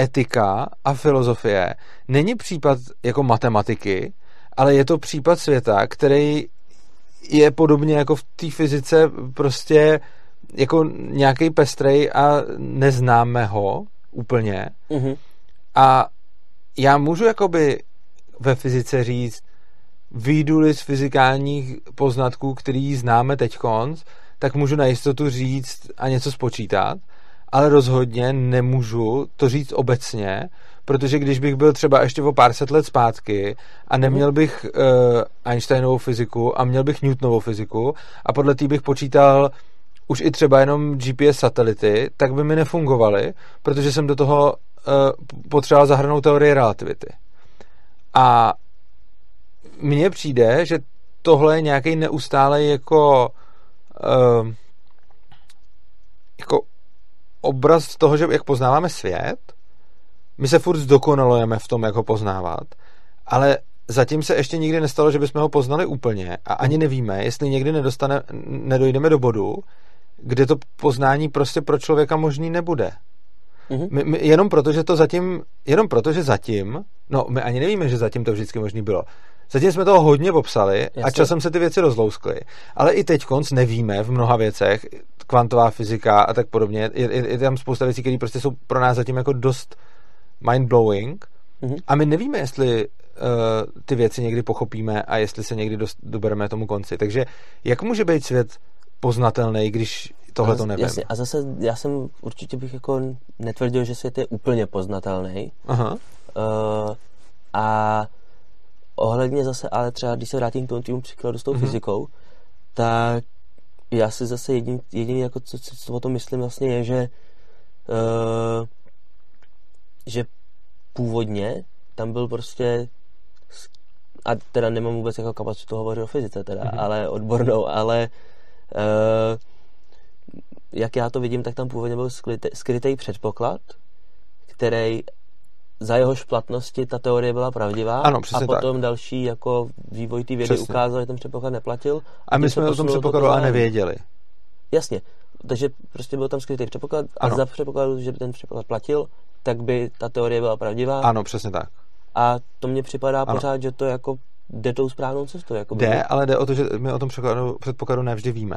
etika a filozofie není případ jako matematiky, ale je to případ světa, který je podobně jako v té fyzice prostě jako nějaký pestrej a neznáme ho úplně. Mhm. A já můžu jakoby ve fyzice říct, výjdu z fyzikálních poznatků, který známe teď, tak můžu na jistotu říct a něco spočítat, ale rozhodně nemůžu to říct obecně, protože když bych byl třeba ještě o pár set let zpátky a neměl bych uh, Einsteinovou fyziku a měl bych Newtonovou fyziku a podle té bych počítal už i třeba jenom GPS satelity, tak by mi nefungovaly, protože jsem do toho uh, potřeboval zahrnout teorie relativity. A mně přijde, že tohle je nějaký neustále jako uh, jako obraz toho, že jak poznáváme svět, my se furt zdokonalujeme v tom, jak ho poznávat, ale zatím se ještě nikdy nestalo, že bychom ho poznali úplně a ani nevíme, jestli někdy nedostane, nedojdeme do bodu, kde to poznání prostě pro člověka možný nebude. Mm-hmm. My, my, jenom proto, že to zatím, jenom proto, že zatím, no my ani nevíme, že zatím to vždycky možný bylo. Zatím jsme toho hodně popsali Jasně. a časem se ty věci rozlouskly. Ale i teď konc nevíme v mnoha věcech, kvantová fyzika a tak podobně. Je, je, je tam spousta věcí, které prostě jsou pro nás zatím jako dost mind-blowing mm-hmm. a my nevíme, jestli uh, ty věci někdy pochopíme a jestli se někdy dost, dobereme tomu konci. Takže jak může být svět poznatelný, když tohle to nevím? Jasně, a zase já jsem určitě bych jako netvrdil, že svět je úplně poznatelný. Aha. Uh, a ohledně zase, ale třeba když se vrátím k tomu týmu příkladu s tou mm-hmm. fyzikou, tak já si zase jediný, jediný jako co, co, co o tom myslím vlastně je, že uh, že původně tam byl prostě a teda nemám vůbec jako kapacitu hovořit o fyzice teda, mm-hmm. ale odbornou, ale uh, jak já to vidím, tak tam původně byl skrytý, skrytý předpoklad, který za jeho šplatnosti ta teorie byla pravdivá ano, a potom tak. další jako vývoj té vědy přesně. ukázal, že ten předpoklad neplatil. A my jsme o tom předpokladu ale nevěděli. Jasně, takže prostě byl tam skrytý předpoklad ano. a za předpokladu, že by ten předpoklad platil, tak by ta teorie byla pravdivá. Ano, přesně tak. A to mně připadá ano. pořád, že to jako jde tou správnou cestou. Jako jde, by... ale jde o to, že my o tom předpokladu nevždy víme.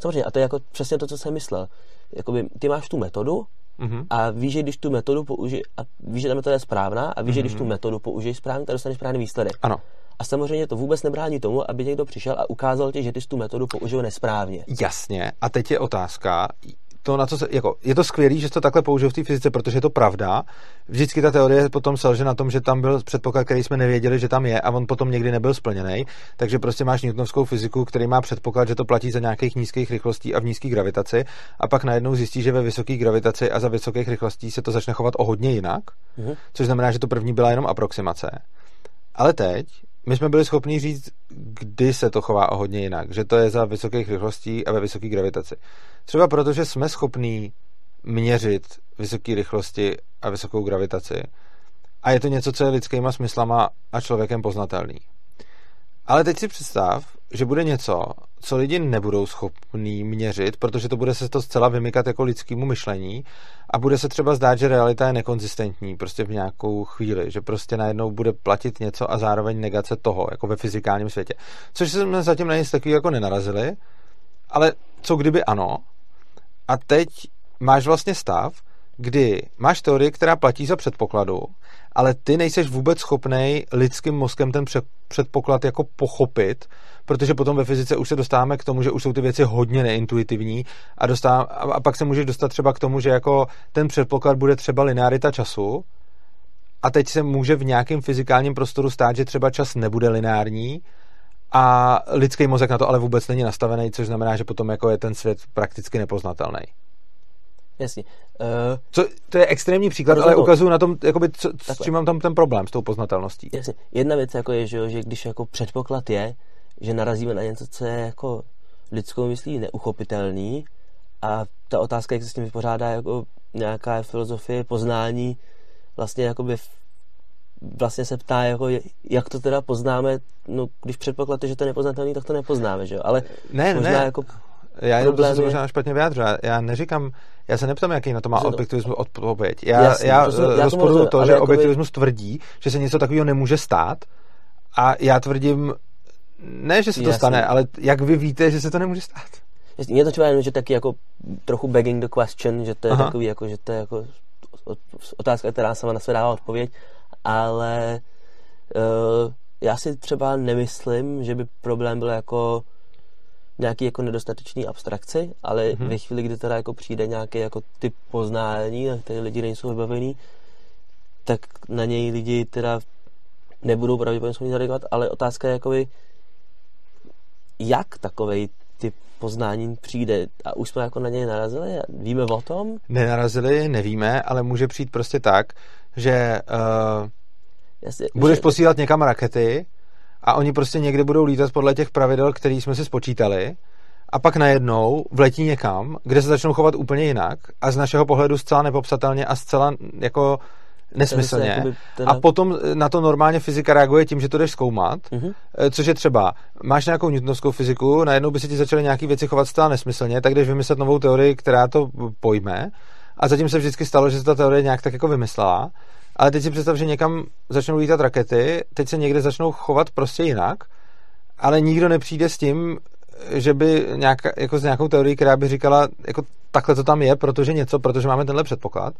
Samozřejmě, a to je jako přesně to, co jsem myslel. Jakoby, ty máš tu metodu mm-hmm. a víš, že když tu metodu použiješ, a víš, že ta metoda je správná a víš, mm-hmm. že když tu mhm. metodu použiješ správně, tak dostaneš správný výsledek. Ano. A samozřejmě to vůbec nebrání tomu, aby někdo přišel a ukázal ti, že ty jsi tu metodu použil nesprávně. Jasně. A teď je otázka, to, na co se, jako, je to skvělé, že to takhle použil v té fyzice, protože je to pravda. Vždycky ta teorie potom selže na tom, že tam byl předpoklad, který jsme nevěděli, že tam je a on potom někdy nebyl splněný. Takže prostě máš newtonovskou fyziku, který má předpoklad, že to platí za nějakých nízkých rychlostí a v nízké gravitaci a pak najednou zjistí, že ve vysoké gravitaci a za vysokých rychlostí se to začne chovat o hodně jinak, mm-hmm. což znamená, že to první byla jenom aproximace. Ale teď my jsme byli schopni říct, kdy se to chová o hodně jinak, že to je za vysokých rychlostí a ve vysoké gravitaci. Třeba proto, že jsme schopní měřit vysoké rychlosti a vysokou gravitaci a je to něco, co je lidskýma smyslama a člověkem poznatelný. Ale teď si představ, že bude něco, co lidi nebudou schopní měřit, protože to bude se to zcela vymykat jako lidskému myšlení a bude se třeba zdát, že realita je nekonzistentní prostě v nějakou chvíli, že prostě najednou bude platit něco a zároveň negace toho, jako ve fyzikálním světě. Což jsme zatím na nic takového jako nenarazili, ale co kdyby ano? A teď máš vlastně stav, kdy máš teorii, která platí za předpokladu, ale ty nejseš vůbec schopný lidským mozkem ten předpoklad jako pochopit, protože potom ve fyzice už se dostáváme k tomu, že už jsou ty věci hodně neintuitivní a, dostáv, a pak se můžeš dostat třeba k tomu, že jako ten předpoklad bude třeba linearita času a teď se může v nějakém fyzikálním prostoru stát, že třeba čas nebude lineární a lidský mozek na to ale vůbec není nastavený, což znamená, že potom jako je ten svět prakticky nepoznatelný. Jasně. Uh, co, to je extrémní příklad, ale ukazuju na tom, jakoby, co, s čím mám tam ten problém s tou poznatelností. Jasně. Jedna věc jako je, že, že když jako předpoklad je, že narazíme na něco, co je jako lidskou myslí neuchopitelný a ta otázka, jak se s tím vypořádá jako nějaká filozofie poznání, vlastně jakoby vlastně se ptá, jako, jak to teda poznáme, no když předpoklad že to je nepoznatelný, tak to nepoznáme, že jo, ale ne, možná ne. jako já jenom se možná špatně vyjádřu. Já neříkám, já se neptám, jaký na to má objektivismus odpověď. Já, Jasný, já, to já rozporuju to, to že objektivismus tvrdí, že se něco takového nemůže stát a já tvrdím, ne, že se to Jasný. stane, ale jak vy víte, že se to nemůže stát? Je to třeba jenom, že taky jako trochu begging the question, že to je Aha. takový, jako, že to je jako otázka, která sama na sebe dává odpověď, ale uh, já si třeba nemyslím, že by problém byl jako nějaký jako nedostatečný abstrakci, ale mm-hmm. ve chvíli, kdy teda jako přijde nějaký jako typ poznání, na který lidi nejsou vybavený, tak na něj lidi teda nebudou pravděpodobně schopni zareagovat, ale otázka je jakoby, jak takový typ poznání přijde a už jsme jako na něj narazili, víme o tom? Nenarazili, nevíme, ale může přijít prostě tak, že uh, Jasně, budeš že... posílat někam rakety a oni prostě někde budou lítat podle těch pravidel, které jsme si spočítali a pak najednou vletí někam, kde se začnou chovat úplně jinak a z našeho pohledu zcela nepopsatelně a zcela jako nesmyslně. Ten... A potom na to normálně fyzika reaguje tím, že to jdeš zkoumat, mm-hmm. což je třeba, máš nějakou newtonovskou fyziku, najednou by se ti začaly nějaké věci chovat zcela nesmyslně, tak jdeš vymyslet novou teorii, která to pojme. A zatím se vždycky stalo, že se ta teorie nějak tak jako vymyslela. Ale teď si představ, že někam začnou lítat rakety, teď se někde začnou chovat prostě jinak, ale nikdo nepřijde s tím, že by nějak, jako s nějakou teorií, která by říkala, jako takhle to tam je, protože něco, protože máme tenhle předpoklad.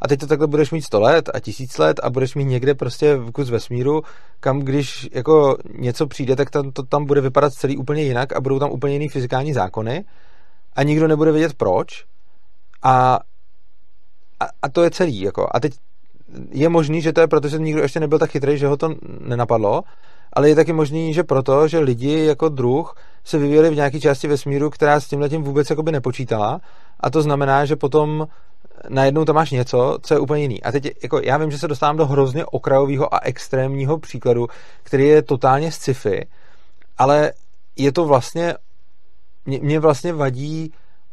A teď to takhle budeš mít 100 let a tisíc let a budeš mít někde prostě v kus vesmíru, kam když jako něco přijde, tak tam, to tam bude vypadat celý úplně jinak a budou tam úplně jiný fyzikální zákony a nikdo nebude vědět proč. A, a, a to je celý. Jako. A teď je možný, že to je proto, že nikdo ještě nebyl tak chytrý, že ho to nenapadlo, ale je taky možný, že proto, že lidi jako druh se vyvíjeli v nějaké části vesmíru, která s tím letím vůbec jakoby nepočítala a to znamená, že potom najednou tam máš něco, co je úplně jiný. A teď, jako, já vím, že se dostávám do hrozně okrajového a extrémního příkladu, který je totálně sci-fi, ale je to vlastně, mě, mě vlastně vadí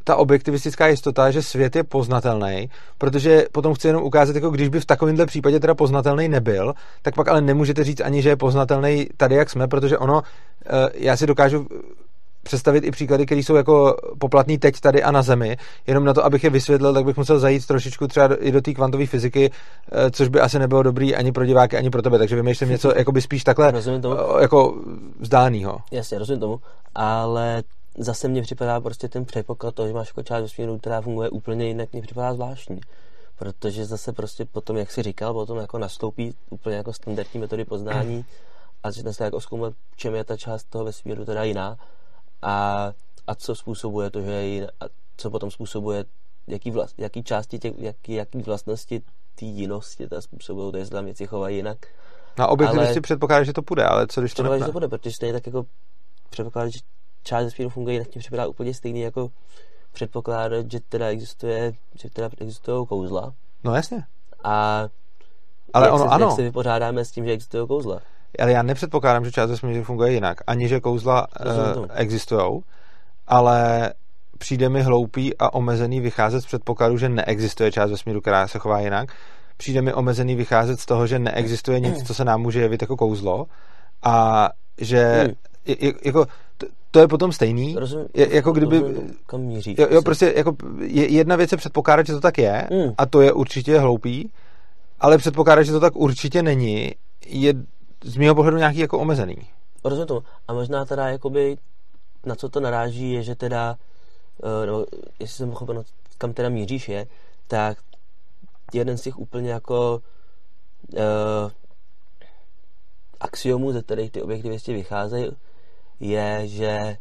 ta objektivistická jistota, že svět je poznatelný, protože potom chci jenom ukázat, jako když by v takovémhle případě teda poznatelný nebyl, tak pak ale nemůžete říct ani, že je poznatelný tady, jak jsme, protože ono, eh, já si dokážu představit i příklady, které jsou jako poplatný teď tady a na Zemi. Jenom na to, abych je vysvětlil, tak bych musel zajít trošičku třeba i do té kvantové fyziky, eh, což by asi nebylo dobrý ani pro diváky, ani pro tebe. Takže vymýšlím něco jako by spíš takhle tomu. Eh, jako vzdálného. Jasně, rozumím tomu, ale zase mně připadá prostě ten předpoklad toho, že máš jako část vesmíru, která funguje úplně jinak, mně připadá zvláštní. Protože zase prostě potom, jak si říkal, potom jako nastoupí úplně jako standardní metody poznání a začne se jako zkoumat, čem je ta část toho vesmíru teda jiná a, a co způsobuje to, že je jiná, a co potom způsobuje, jaký, vlast, jaký části těch, jaký, jaký vlastnosti té jinosti ta způsobují, to jestli tam věci chovají jinak. Na objektivisti si předpokládá, že to půjde, ale co když to nepůjde? že to půjde, protože stejně tak jako předpokládat, že část vesmíru funguje jinak, mě připadá úplně stejný jako předpokládat, že teda existuje, že teda existují kouzla. No jasně. A ale jak ono, se, ano. jak se vypořádáme s tím, že existují kouzla. Ale já nepředpokládám, že část vesmíru funguje jinak, ani že kouzla uh, existují, ale přijde mi hloupý a omezený vycházet z předpokladu, že neexistuje část vesmíru, která se chová jinak. Přijde mi omezený vycházet z toho, že neexistuje nic, co se nám může jevit jako kouzlo a že hmm. jako to je potom stejný. Rozumím, je, jako kdyby... Rozumím, kam míří. Jo, jo, prostě jako jedna věc je předpokládat, že to tak je mm. a to je určitě hloupý, ale předpokládat, že to tak určitě není, je z mého pohledu nějaký jako omezený. Rozumím tomu. A možná teda jakoby na co to naráží je, že teda nebo jestli jsem pochopil, kam teda míříš je, tak jeden z těch úplně jako uh, axiomů, ze kterých ty objektivisti vycházejí, je, že,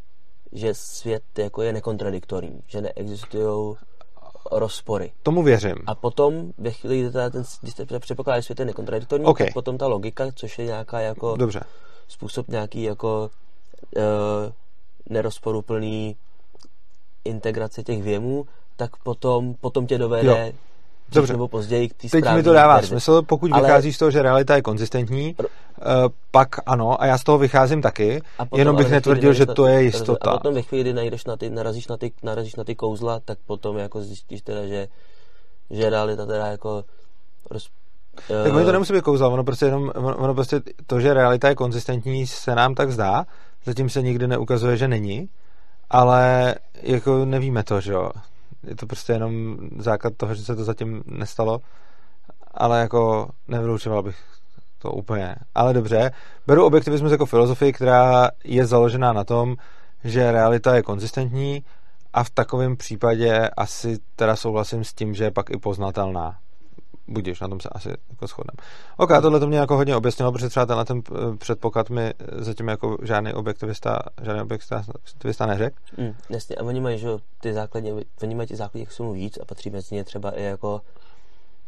že svět jako je nekontradiktorní, že neexistují rozpory. Tomu věřím. A potom, ve chvíli, kdy ten, když jste předpokládá, že svět je nekontradiktorní, okay. tak potom ta logika, což je nějaká jako Dobře. způsob nějaký jako uh, nerozporuplný integrace těch věmů, tak potom, potom tě dovede jo. Dobře. nebo později k té Teď mi to dává verzi. smysl, pokud Ale... vychází z toho, že realita je konzistentní, uh, pak ano, a já z toho vycházím taky, a potom, jenom bych netvrdil, že to je jistota. A potom ve chvíli, kdy najdeš na ty, narazíš, na ty, narazíš na ty kouzla, tak potom jako zjistíš teda, že, že realita teda jako roz, uh, tak oni to nemusí být kouzla, ono prostě, jenom, ono prostě to, že realita je konzistentní, se nám tak zdá, zatím se nikdy neukazuje, že není, ale jako nevíme to, že jo je to prostě jenom základ toho, že se to zatím nestalo, ale jako nevylučoval bych to úplně. Ale dobře, beru objektivismus jako filozofii, která je založená na tom, že realita je konzistentní a v takovém případě asi teda souhlasím s tím, že je pak i poznatelná. Budíš, na tom se asi jako shodneme. Ok, tohle to mě jako hodně objasnilo, protože třeba tenhle ten eh, předpoklad mi zatím jako žádný objektivista, žádný objektivista neřekl. Mm, jasně, a oni mají, že ty základně, oni mají ty základní jak víc a patří mezi ně třeba i jako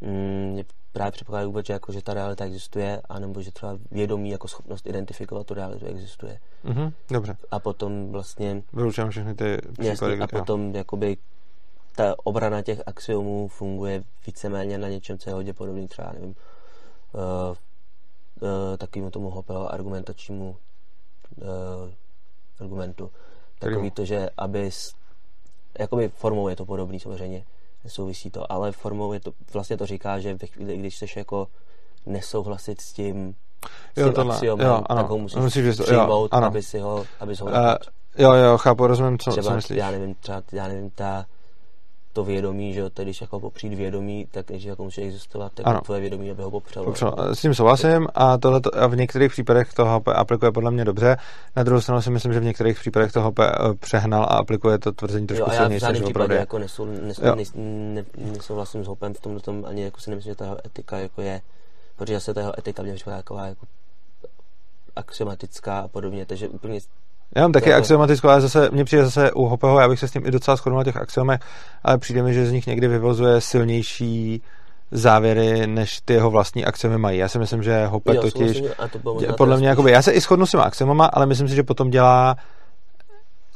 mm, právě předpokládá vůbec, že, jako, že ta realita existuje, anebo že třeba vědomí jako schopnost identifikovat tu realitu existuje. Mm-hmm, dobře. A potom vlastně... Vylučujeme všechny ty příklady. Jasný, a potom jo. jakoby ta obrana těch axiomů funguje víceméně na něčem, co je hodně podobný třeba, nevím, uh, uh, takovému tomu Hoppeho argumentačnímu uh, argumentu. Takový to, že abys, jakoby formou je to podobný samozřejmě, nesouvisí to, ale formou je to, vlastně to říká, že ve chvíli, když chceš jako nesouhlasit s tím, s jo, tím tohle, axiomem, jo, ano, tak ho musíš, musíš přijmout, jo, ano. aby si ho, aby ho uh, Jo, jo, chápu, rozumím, co, třeba, co myslíš. Já nevím, třeba, já nevím, ta to vědomí, že jo, když jako popřít vědomí, tak když jako musí existovat, tak ano. tvoje vědomí, aby ho popřelo. popřelo. S tím souhlasím a, tohle a v některých případech toho aplikuje podle mě dobře. Na druhou stranu si myslím, že v některých případech toho eh, přehnal a aplikuje to tvrzení trošku silněji. Já v žádném případě jako nesou, nesou, nes, ne, nesouhlasím s Hopem v tomhle tom, ani jako si nemyslím, že ta etika jako je, protože se ta jeho etika mě připadá taková jako axiomatická a podobně, takže úplně já mám taky axiomatickou, ale zase mě přijde zase u Hopeho, já bych se s tím i docela shodnul na těch axiomech, ale přijde mi, že z nich někdy vyvozuje silnější závěry, než ty jeho vlastní axiomy mají. Já si myslím, že Hope jo, totiž, to podle mě, jakoby, já se i shodnu s těma axiomama, ale myslím si, že potom dělá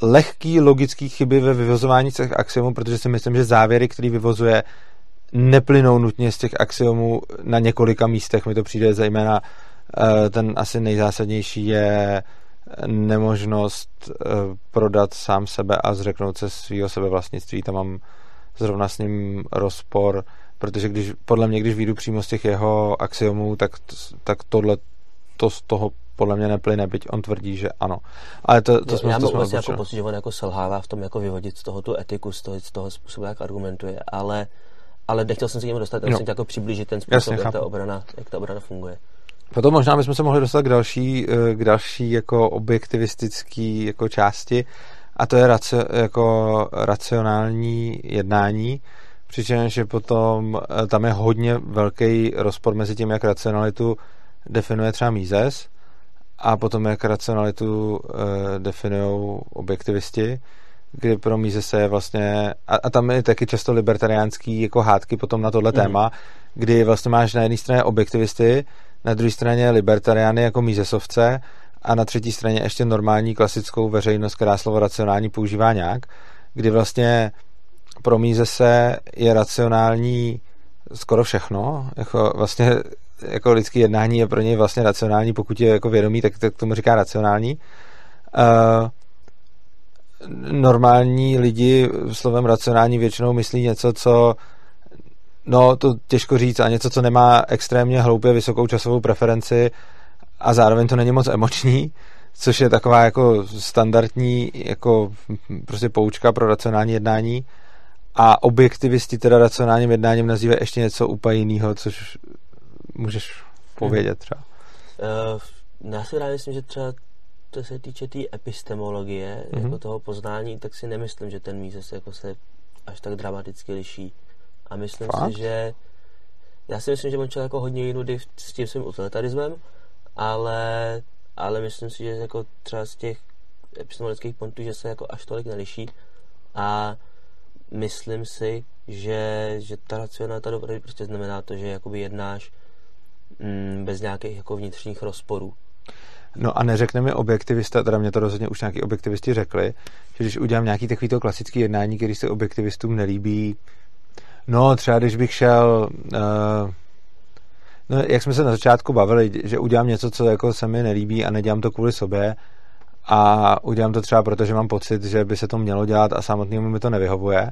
lehký logický chyby ve vyvozování těch axiomů, protože si myslím, že závěry, které vyvozuje, neplynou nutně z těch axiomů na několika místech. Mi to přijde zejména eh, ten asi nejzásadnější je nemožnost eh, prodat sám sebe a zřeknout se svého sebevlastnictví. Tam mám zrovna s ním rozpor, protože když, podle mě, když vyjdu přímo z těch jeho axiomů, tak, tak tohle to z toho podle mě neplyne, byť on tvrdí, že ano. Ale to, to jsme, já to mám vlastně jako pocit, že on jako selhává v tom jako vyvodit z toho tu etiku, z toho, z toho způsobu, jak argumentuje, ale, ale nechtěl jsem se k němu dostat, já jsem jako přiblížit ten způsob, Jasně, jak, ta obrana, jak ta obrana funguje. Potom možná bychom se mohli dostat k další, eh, k další jako objektivistický jako části a to je raci, jako racionální jednání, přičemž je potom eh, tam je hodně velký rozpor mezi tím, jak racionalitu definuje třeba Mises a potom jak racionalitu uh, definují objektivisti, kdy pro Misese je vlastně, a, a tam je taky často libertariánský jako hádky potom na tohle mm. téma, kdy vlastně máš na jedné straně objektivisty, na druhé straně libertariány jako mízesovce a na třetí straně ještě normální klasickou veřejnost, která slovo racionální používá nějak, kdy vlastně pro mízese je racionální skoro všechno, jako vlastně jako lidský jednání je pro něj vlastně racionální, pokud je jako vědomí, tak, tak tomu říká racionální. Uh, normální lidi slovem racionální většinou myslí něco, co No, to těžko říct a něco, co nemá extrémně hloupě vysokou časovou preferenci a zároveň to není moc emoční, což je taková jako standardní jako prostě poučka pro racionální jednání a objektivisti teda racionálním jednáním nazývají ještě něco úplně jiného, což můžeš povědět třeba. Uh, já si rád myslím, že třeba to se týče té tý epistemologie, mm-hmm. jako toho poznání, tak si nemyslím, že ten Mises jako se až tak dramaticky liší a myslím Fakt? si, že já si myslím, že on člověk jako hodně jiný s tím svým utilitarismem, ale, ale myslím si, že jako třeba z těch epistemologických pointů, že se jako až tolik neliší a myslím si, že, že ta racionalita dobrý prostě znamená to, že jakoby jednáš mm, bez nějakých jako vnitřních rozporů. No a neřekne mi objektivista, teda mě to rozhodně už nějaký objektivisti řekli, že když udělám nějaký takovýto klasický jednání, který se objektivistům nelíbí, No, třeba když bych šel... Uh, no, jak jsme se na začátku bavili, že udělám něco, co jako se mi nelíbí a nedělám to kvůli sobě a udělám to třeba proto, že mám pocit, že by se to mělo dělat a samotnému mi to nevyhovuje,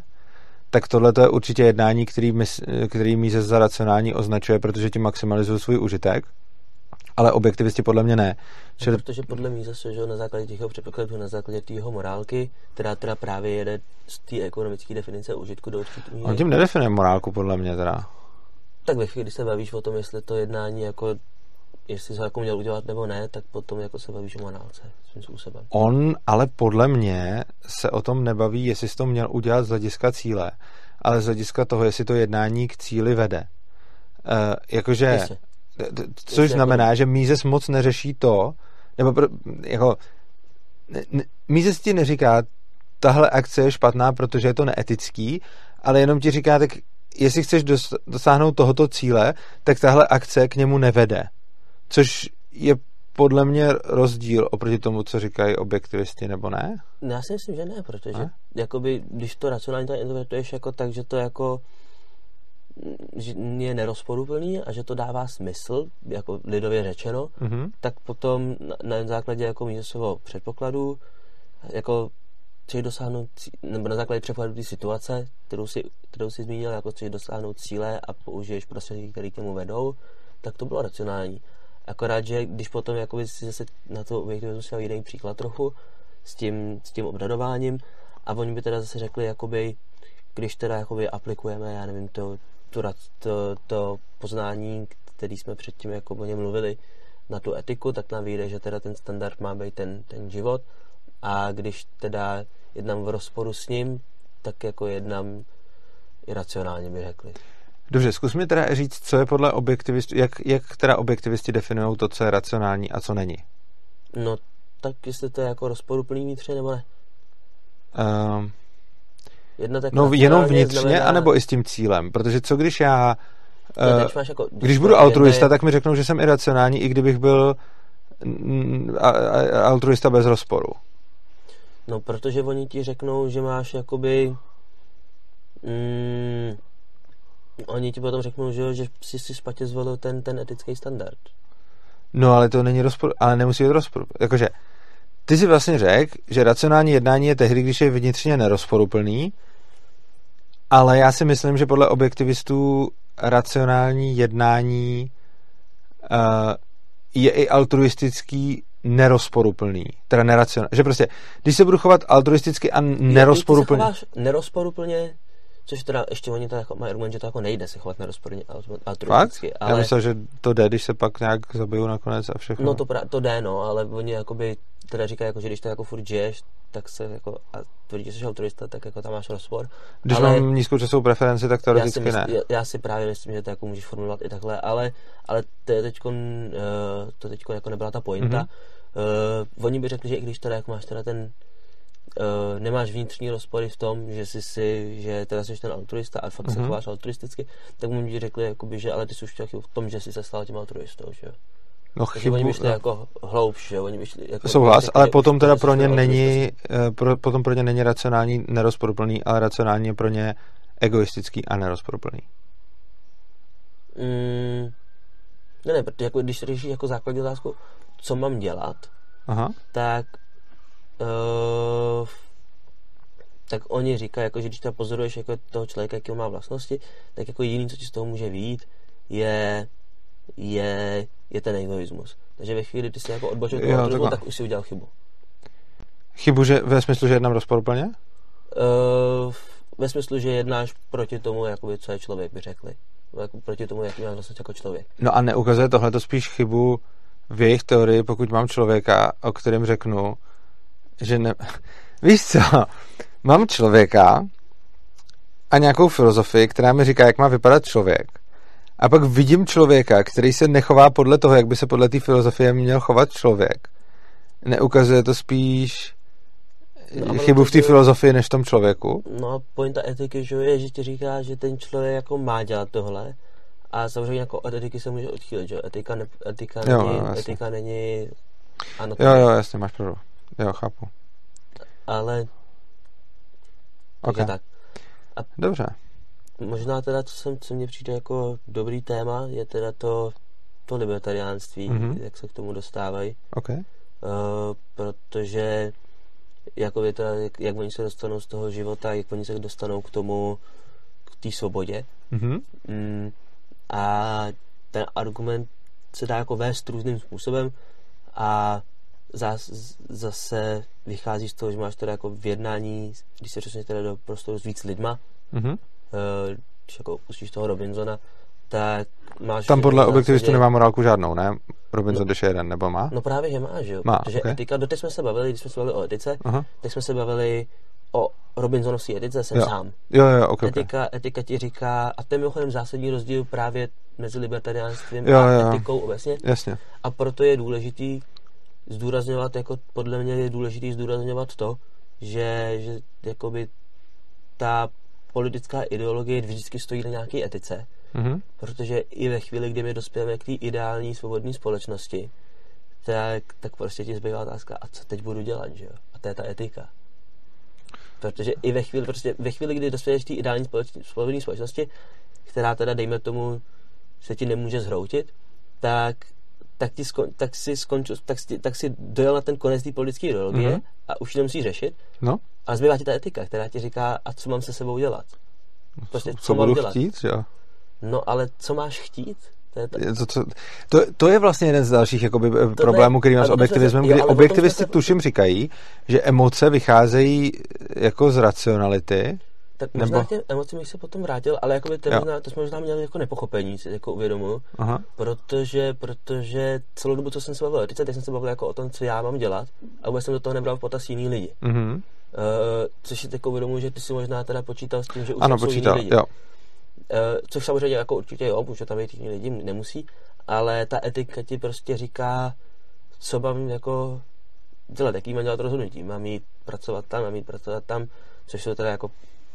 tak tohle je určitě jednání, který, mi, který mi za racionální označuje, protože tím maximalizuju svůj užitek ale objektivisti podle mě ne. No, protože podle mě zase, že na základě těch předpokladů, na základě té jeho morálky, která teda právě jede z té ekonomické definice užitku do určitý On tím nedefinuje morálku, podle mě teda. Tak ve chvíli, kdy se bavíš o tom, jestli to jednání jako jestli se jako měl udělat nebo ne, tak potom jako se bavíš o morálce svým způsobem. On ale podle mě se o tom nebaví, jestli jsi to měl udělat z hlediska cíle, ale z hlediska toho, jestli to jednání k cíli vede. jakože, Jistě. Což Jistě, znamená, jako- že Mises moc neřeší to, nebo pro, jako, Mises ti neříká, tahle akce je špatná, protože je to neetický, ale jenom ti říká, tak jestli chceš dos- dosáhnout tohoto cíle, tak tahle akce k němu nevede. Což je podle mě rozdíl oproti tomu, co říkají objektivisti, nebo ne? No, já si myslím, že ne, protože Ne? jakoby, když to racionálně to interpretuješ jako tak, že to jako je nerozporuplný a že to dává smysl, jako lidově řečeno, Mhm. tak potom na, na základě jako Misesového předpokladu jako chceš dosáhnout, nebo na základě předpokladu té situace, kterou si, kterou si zmínil, jako chceš dosáhnout cíle a použiješ prostředky, které k němu vedou, tak to bylo racionální. Akorát, že když potom jakoby si zase na to objektivismus měl jiný příklad trochu s tím, s tím obdadováním a oni by teda zase řekli, jakoby, když teda jakoby aplikujeme, já nevím, to, to, rac- to, to poznání, který jsme předtím jako o něm mluvili, na tu etiku, tak nám vyjde, že teda ten standard má být ten, ten život a když teda jednám v rozporu s ním, tak jako jednám iracionálně by řekli. Dobře, zkus mi teda říct, co je podle objektivistů, jak, jak teda objektivisti definují to, co je racionální a co není. No, tak jestli to je jako rozporuplný vnitřně, nebo ne? Um, Jedna tak no jenom vnitřně, znamená- anebo i s tím cílem, protože co když já, No, uh, máš jako, když budu je altruista, jedna- tak mi řeknou, že jsem iracionální, i kdybych byl altruista bez rozporu. No, protože oni ti řeknou, že máš jakoby... Mm, oni ti potom řeknou, že, že jsi si špatně zvolil ten, ten etický standard. No ale to není rozpor, ale nemusí být rozpor. Jakože, ty si vlastně řekl, že racionální jednání je tehdy, když je vnitřně nerozporuplný, ale já si myslím, že podle objektivistů racionální jednání uh, je i altruistický nerozporuplný, teda neracionální. Že prostě, když se budu chovat altruisticky a nerozporuplně... Ty se chováš nerozporuplně, což teda ještě oni to jako mají argument, že to jako nejde se chovat nerozporuplně Fakt? altruisticky. Ale... Já myslel, že to jde, když se pak nějak zabijou nakonec a všechno. No to, pra, to jde, no, ale oni jakoby teda říkají, jako, že když to jako furt žiješ, tak se jako, a tvrdí, že jsi altruista, tak jako tam máš rozpor. Když ale mám nízkou časovou preferenci, tak já si, teoreticky mysl, ne. já, já si právě myslím, že to jako můžeš formulovat i takhle, ale, ale to je teďko, uh, to teďko jako nebyla ta pointa. Mhm. Mm-hmm. Uh, oni by řekli, že i když teda jako máš teda ten Uh, nemáš vnitřní rozpory v tom, že jsi si, že teda jsi ten altruista a fakt mm-hmm. se Mhm. chováš altruisticky, tak mu by řekli, jakoby, že ale ty jsi už chtěl v tom, že jsi se stal tím altruistou, že jo. No Takže chybu, oni by šli jako hloubš, že oni by šli jako... Souhlas, ale potom teda pro ně není, eh, pro, potom pro ně není racionální nerozporuplný, ale racionální je pro ně egoistický a nerozporuplný. Mm, ne, ne, protože jako, když řešíš jako základní otázku, co mám dělat, Aha. tak uh, tak oni říkají, jako, že když tam pozoruješ jako toho člověka, jaký on má vlastnosti, tak jako jediný, co ti z toho může vyjít, je, je, je ten egoismus. Takže ve chvíli, kdy jsi jako odbočil altruismu, takhle. tak už si udělal chybu. Chybu, že ve smyslu, že jednám rozporuplně? Uh, ve smyslu, že jednáš proti tomu, jakoby, co je člověk, by řekli. Jako proti tomu, jaký máš vlastnost jako člověk. No a neukazuje tohle to spíš chybu v jejich teorii, pokud mám člověka, o kterém řeknu, že ne... Víš co? Mám člověka a nějakou filozofii, která mi říká, jak má vypadat člověk. A pak vidím člověka, který se nechová podle toho, jak by se podle té filozofie měl chovat člověk. Neukazuje to spíš No, chybu v té filozofii než v tom člověku? No pointa etiky, že je, že ti říká, že ten člověk jako má dělat tohle. A samozřejmě jako od etiky se může odchýlit, že. Etika, ne, etika, Jo, není, jo, jasně. etika není ano, Jo, jo, jasně, máš pravdu. Jo, chápu. ale Ok, takže tak. dobře. Možná teda, co, jsem, co mně přijde jako dobrý téma, je teda to, to libertariánství, Mhm. mm-hmm. jak se k tomu dostávají. Ok. Uh, protože jako je teda, jak, jak oni se dostanou z toho života, jak oni se dostanou k tomu, k té svobodě. Mhm. Mm, a ten argument se dá jako vést různým způsobem a zas, zase vychází z toho, že máš teda jako v jednání, když se přesně teda do prostoru s víc lidma, Mhm. eh, když jako pustíš toho Robinsona, tak máš... Tam podle v objektivistů zásadě- nemá morálku žádnou, ne? Robinson když je jeden, nebo má? No právě, že má, že jo? Má, Protože ok. etika, doteď jsme se bavili, když jsme se bavili o etice, Aha. tak jsme se bavili o Robinsonovské etice jsem jo. sám. Jo, jo, okay, etika, okay. etika ti říká, a to je mimochodem zásadní rozdíl právě mezi libertariánstvím jo, a jo. etikou obecně. Jasně. A proto je důležitý zdůrazňovat, jako podle mě je důležitý zdůrazňovat to, že, že jakoby ta politická ideologie vždycky stojí na nějaké etice, mm-hmm. protože i ve chvíli, kdy my dospějeme k té ideální svobodné společnosti, tak, tak prostě ti zbývá otázka, a co teď budu dělat, že jo? A to je ta etika. Protože i ve chvíli, prostě ve chvíli kdy dospěješ k té ideální svobodné společnosti, která teda, dejme tomu, se ti nemůže zhroutit, tak tak, ti skon, tak, si skončil, tak, si, tak si dojel na ten konec té politické ideologie mm-hmm. a už ji nemusíš řešit. No. A zbývá ti ta etika, která ti říká, a co mám se sebou dělat. Prostě, co, co, co budu dělat? chtít, jo? No, ale co máš chtít? To je, to, to, to, to je vlastně jeden z dalších jakoby, to problémů, který má s objektivismem, kdy objektivisti tuším říkají, že emoce vycházejí jako z racionality, tak možná Nebo... k těm emocím bych se potom vrátil, ale jakoby to, možná, to jsme možná měli jako nepochopení, si jako uvědomuji, protože, protože celou dobu, co jsem se bavil o etice, teď jsem se bavil jako o tom, co já mám dělat a vůbec jsem do toho nebral v potaz jiný lidi. Mm-hmm. Uh, což si jako uvědomuji, že ty si možná teda počítal s tím, že už ano, počítal, jiný lidi. Jo. Uh, což samozřejmě jako určitě jo, může tam být jiní lidi, nemusí, ale ta etika ti prostě říká, co mám jako dělat, jaký mám dělat rozhodnutí. Mám jít pracovat tam, mám jít pracovat tam, což jsou teda jako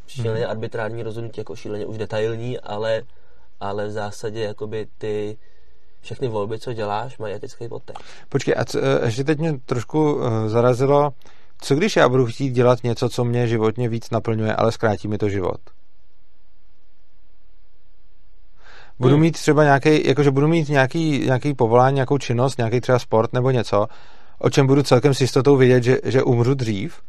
šíleně hmm. arbitrární rozhodnutí, jako šíleně už detailní, ale, ale v zásadě jakoby ty všechny volby, co děláš, mají etický podtext. Počkej, a co, eh, ještě teď mě trošku uh, zarazilo, co když já budu chtít dělat něco, co mě životně víc naplňuje, ale zkrátí mi to život? Budu hmm. mít třeba nějaký, jakože budu mít nějaký, nějaký povolání, nějakou činnost, nějaký třeba sport nebo něco, o čem budu celkem s jistotou vědět, že, že umřu dřív,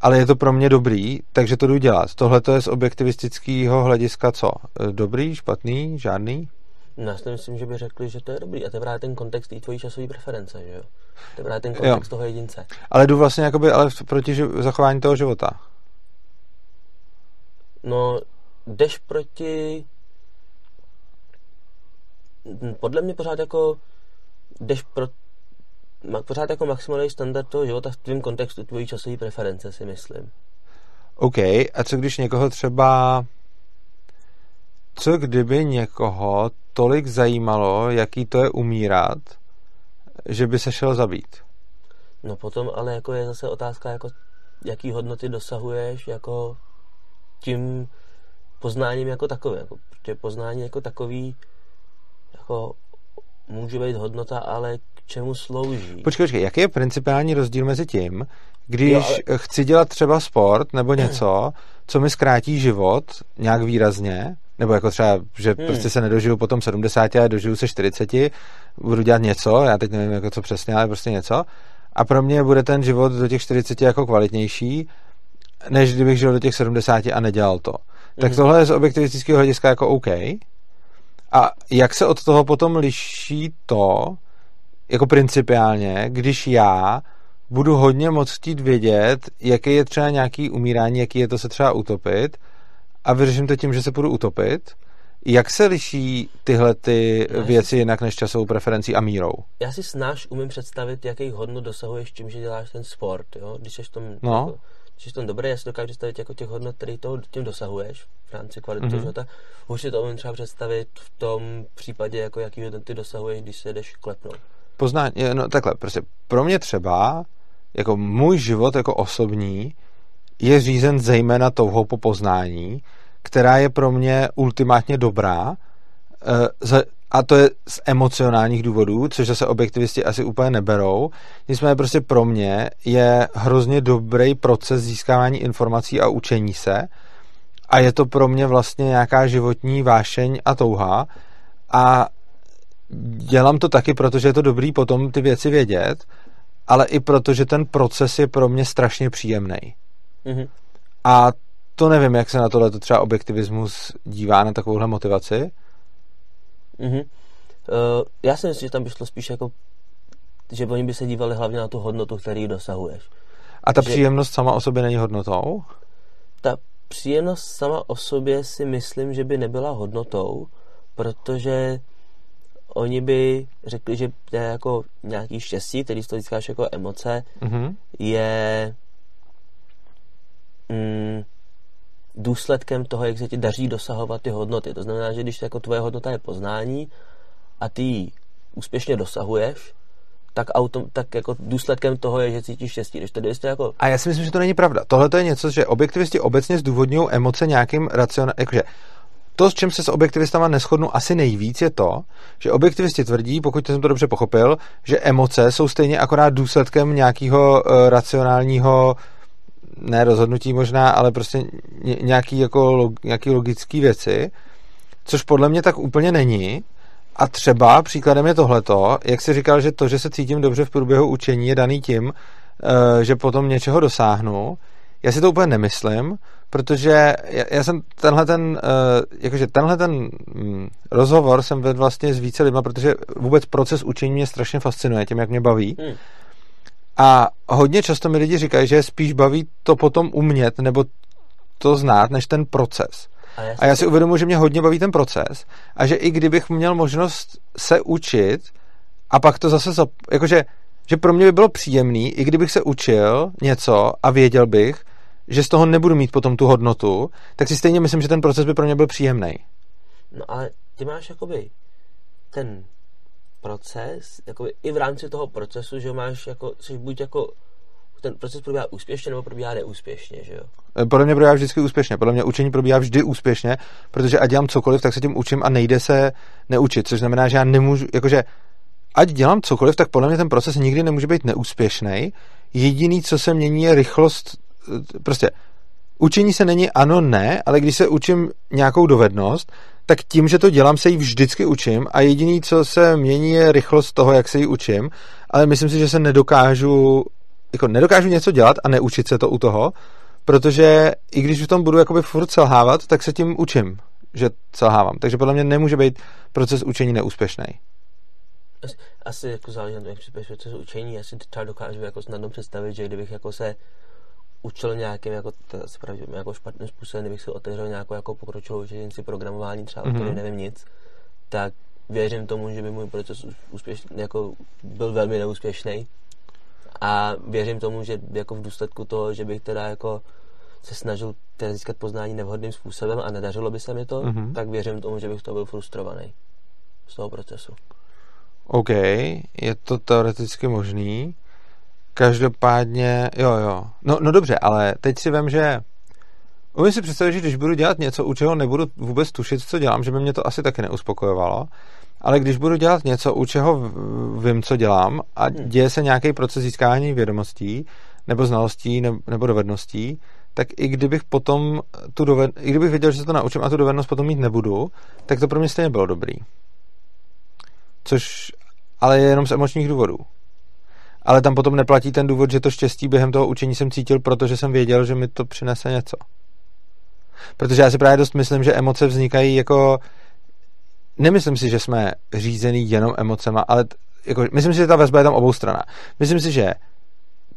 ale je to pro mě dobrý, takže to jdu dělat. Tohle to je z objektivistického hlediska co? Dobrý, špatný, žádný? No, já si myslím, že by řekli, že to je dobrý. A to je právě ten kontext té tvojí časové preference, že jo? To je právě ten kontext jo. toho jedince. Ale jdu vlastně jakoby, ale proti ži- zachování toho života. No, jdeš proti... Podle mě pořád jako jdeš pro, pořád jako maximální standard toho života v tvém kontextu tvojí časové preference, si myslím. OK, a co když někoho třeba... Co kdyby někoho tolik zajímalo, jaký to je umírat, že by se šel zabít? No potom ale jako je zase otázka, jako jaký hodnoty dosahuješ jako tím poznáním jako takovým. Jako, protože poznání jako takový jako může být hodnota, ale čemu slouží. Počkej, počkej, jaký je principiální rozdíl mezi tím, když jo, ale... chci dělat třeba sport nebo něco, co mi zkrátí život nějak výrazně, nebo jako třeba, že hmm. prostě se nedožiju potom 70 a dožiju se 40, budu dělat něco, já teď nevím jako co přesně, ale prostě něco, a pro mě bude ten život do těch 40 jako kvalitnější, než kdybych žil do těch 70 a nedělal to. Tak hmm. tohle je z objektivistického hlediska jako OK. A jak se od toho potom liší to, jako principiálně, když já budu hodně moc chtít vědět, jaký je třeba nějaký umírání, jaký je to se třeba utopit a vyřeším to tím, že se budu utopit, jak se liší tyhle ty já věci si... jinak než časovou preferencí a mírou? Já si snáš umím představit, jaký hodnot dosahuješ tím, že děláš ten sport, jo? Když jsi v tom, no. jako, když jsi v tom dobrý, já si dokážu představit jako těch hodnot, který toho, tím dosahuješ v rámci kvality mm-hmm. života. Už si to umím třeba představit v tom případě, jako jaký hodnoty dosahuješ, když se jdeš klepnout poznání, no takhle, prostě pro mě třeba, jako můj život jako osobní je řízen zejména touhou po poznání, která je pro mě ultimátně dobrá eh, a to je z emocionálních důvodů, což zase objektivisti asi úplně neberou. Nicméně prostě pro mě je hrozně dobrý proces získávání informací a učení se a je to pro mě vlastně nějaká životní vášeň a touha a dělám to taky, protože je to dobrý potom ty věci vědět, ale i proto, že ten proces je pro mě strašně příjemný. Mm-hmm. A to nevím, jak se na tohle třeba objektivismus dívá na takovouhle motivaci. Mm-hmm. Uh, já si myslím, že tam by šlo spíš jako, že oni by se dívali hlavně na tu hodnotu, který dosahuješ. A ta že... příjemnost sama o sobě není hodnotou? Ta příjemnost sama o sobě si myslím, že by nebyla hodnotou, protože oni by řekli, že to je jako nějaký štěstí, který to získáš jako emoce, mm-hmm. je mm, důsledkem toho, jak se ti daří dosahovat ty hodnoty. To znamená, že když jako tvoje hodnota je poznání a ty ji úspěšně dosahuješ, tak, autom, tak jako důsledkem toho je, že cítíš štěstí. Když to jste jako... A já si myslím, že to není pravda. Tohle to je něco, že objektivisti obecně zdůvodňují emoce nějakým racionálním, jakože to, s čím se s objektivistama neschodnu asi nejvíc, je to, že objektivisti tvrdí, pokud jsem to dobře pochopil, že emoce jsou stejně akorát důsledkem nějakého uh, racionálního ne rozhodnutí možná, ale prostě nějaký, jako, nějaký logický věci, což podle mě tak úplně není. A třeba příkladem je tohleto, jak jsi říkal, že to, že se cítím dobře v průběhu učení, je daný tím, eh, že potom něčeho dosáhnu. Já si to úplně nemyslím, protože já, já jsem tenhle ten, uh, jakože tenhle ten um, rozhovor jsem vedl vlastně s více lidma, protože vůbec proces učení mě strašně fascinuje tím, jak mě baví. Hmm. A hodně často mi lidi říkají, že spíš baví to potom umět nebo to znát, než ten proces. A, a já si uvědomuji, že mě hodně baví ten proces a že i kdybych měl možnost se učit a pak to zase, zap... jakože že pro mě by bylo příjemný, i kdybych se učil něco a věděl bych, že z toho nebudu mít potom tu hodnotu, tak si stejně myslím, že ten proces by pro mě byl příjemný. No ale ty máš jakoby ten proces, jakoby i v rámci toho procesu, že máš jako, jsi buď jako ten proces probíhá úspěšně nebo probíhá neúspěšně, že jo? Eh, podle mě probíhá vždycky úspěšně. Podle mě učení probíhá vždy úspěšně, protože ať dělám cokoliv, tak se tím učím a nejde se neučit, což znamená, že já nemůžu, jakože ať dělám cokoliv, tak podle mě ten proces nikdy nemůže být neúspěšný. Jediný, co se mění, je rychlost prostě učení se není ano, ne, ale když se učím nějakou dovednost, tak tím, že to dělám, se ji vždycky učím a jediný, co se mění, je rychlost toho, jak se ji učím, ale myslím si, že se nedokážu, jako nedokážu něco dělat a neučit se to u toho, protože i když v tom budu jakoby furt selhávat, tak se tím učím, že selhávám. Takže podle mě nemůže být proces učení neúspěšný. Asi, asi jako záleží na tom, jak proces učení, já si třeba dokážu jako snadno představit, že kdybych jako se učil nějakým jako, pravdě, jako špatným způsobem, kdybych si otevřel nějakou jako pokročilou učenici programování, třeba mm-hmm. o nevím nic, tak věřím tomu, že by můj proces úspěšný, jako byl velmi neúspěšný. A věřím tomu, že jako v důsledku toho, že bych teda jako se snažil teda získat poznání nevhodným způsobem a nedařilo by se mi to, mm-hmm. tak věřím tomu, že bych to byl frustrovaný z toho procesu. OK, je to teoreticky možný. Každopádně, jo, jo. No, no dobře, ale teď si vím, že Umím si představit, že když budu dělat něco, u čeho nebudu vůbec tušit, co dělám, že by mě to asi taky neuspokojovalo. Ale když budu dělat něco, u čeho vím, co dělám a hmm. děje se nějaký proces získání vědomostí nebo znalostí nebo dovedností, tak i kdybych potom tu doved... i kdybych věděl, že se to naučím a tu dovednost potom mít nebudu, tak to pro mě stejně bylo dobrý. Což ale je jenom z emočních důvodů ale tam potom neplatí ten důvod, že to štěstí během toho učení jsem cítil, protože jsem věděl, že mi to přinese něco. Protože já si právě dost myslím, že emoce vznikají jako... Nemyslím si, že jsme řízený jenom emocema, ale jako, myslím si, že ta vazba je tam obou strana. Myslím si, že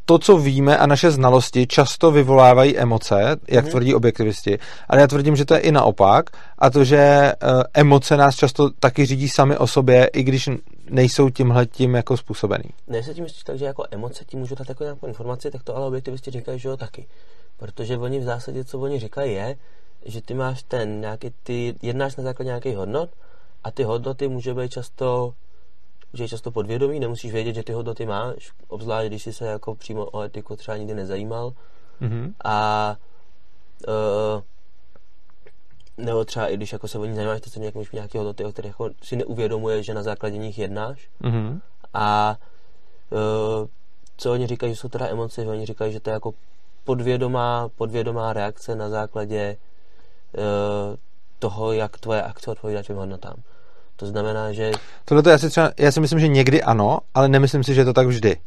to, co víme a naše znalosti často vyvolávají emoce, jak mm-hmm. tvrdí objektivisti, ale já tvrdím, že to je i naopak a to, že uh, emoce nás často taky řídí sami o sobě, i když nejsou tímhle tím jako způsobený. Ne, se tím myslíš tak, že jako emoce ti můžou dát jako nějakou informaci, tak to ale objektivisti říkají, že jo taky. Protože oni v zásadě, co oni říkají, je, že ty máš ten nějaký, ty jednáš na základě nějakých hodnot a ty hodnoty může být často že je často podvědomí, nemusíš vědět, že ty hodnoty máš, obzvlášť když jsi se jako přímo o etiku třeba nikdy nezajímal. Mm-hmm. A uh, nebo třeba i když jako se o ní zajímáš, tak se nějak nějaké hodnoty, o kterých jako si neuvědomuje, že na základě nich jednáš. Mm-hmm. A uh, co oni říkají, že jsou teda emoce, že oni říkají, že to je jako podvědomá, podvědomá reakce na základě uh, toho, jak tvoje akce odpovídá tvým hodnotám. To znamená, že... Tohle to já si třeba, já si myslím, že někdy ano, ale nemyslím si, že je to tak vždy.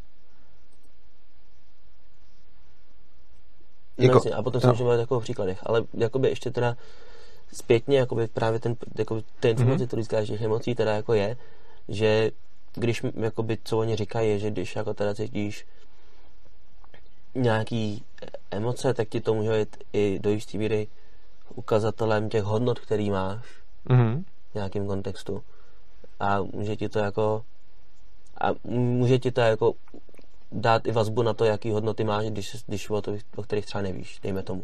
Jako, a potom si no. můžeme takových příkladech, ale jakoby ještě teda zpětně jakoby právě ten, jakoby, ten informace, mm-hmm. který říkáš těch emocí, teda jako je, že když, jakoby, co oni říkají, je, že když jako teda cítíš nějaký emoce, tak ti to může být i do jisté míry ukazatelem těch hodnot, který máš. Mm-hmm nějakém kontextu. A může ti to jako a může ti to jako dát i vazbu na to, jaký hodnoty máš, když, když o, to, o kterých třeba nevíš, dejme tomu.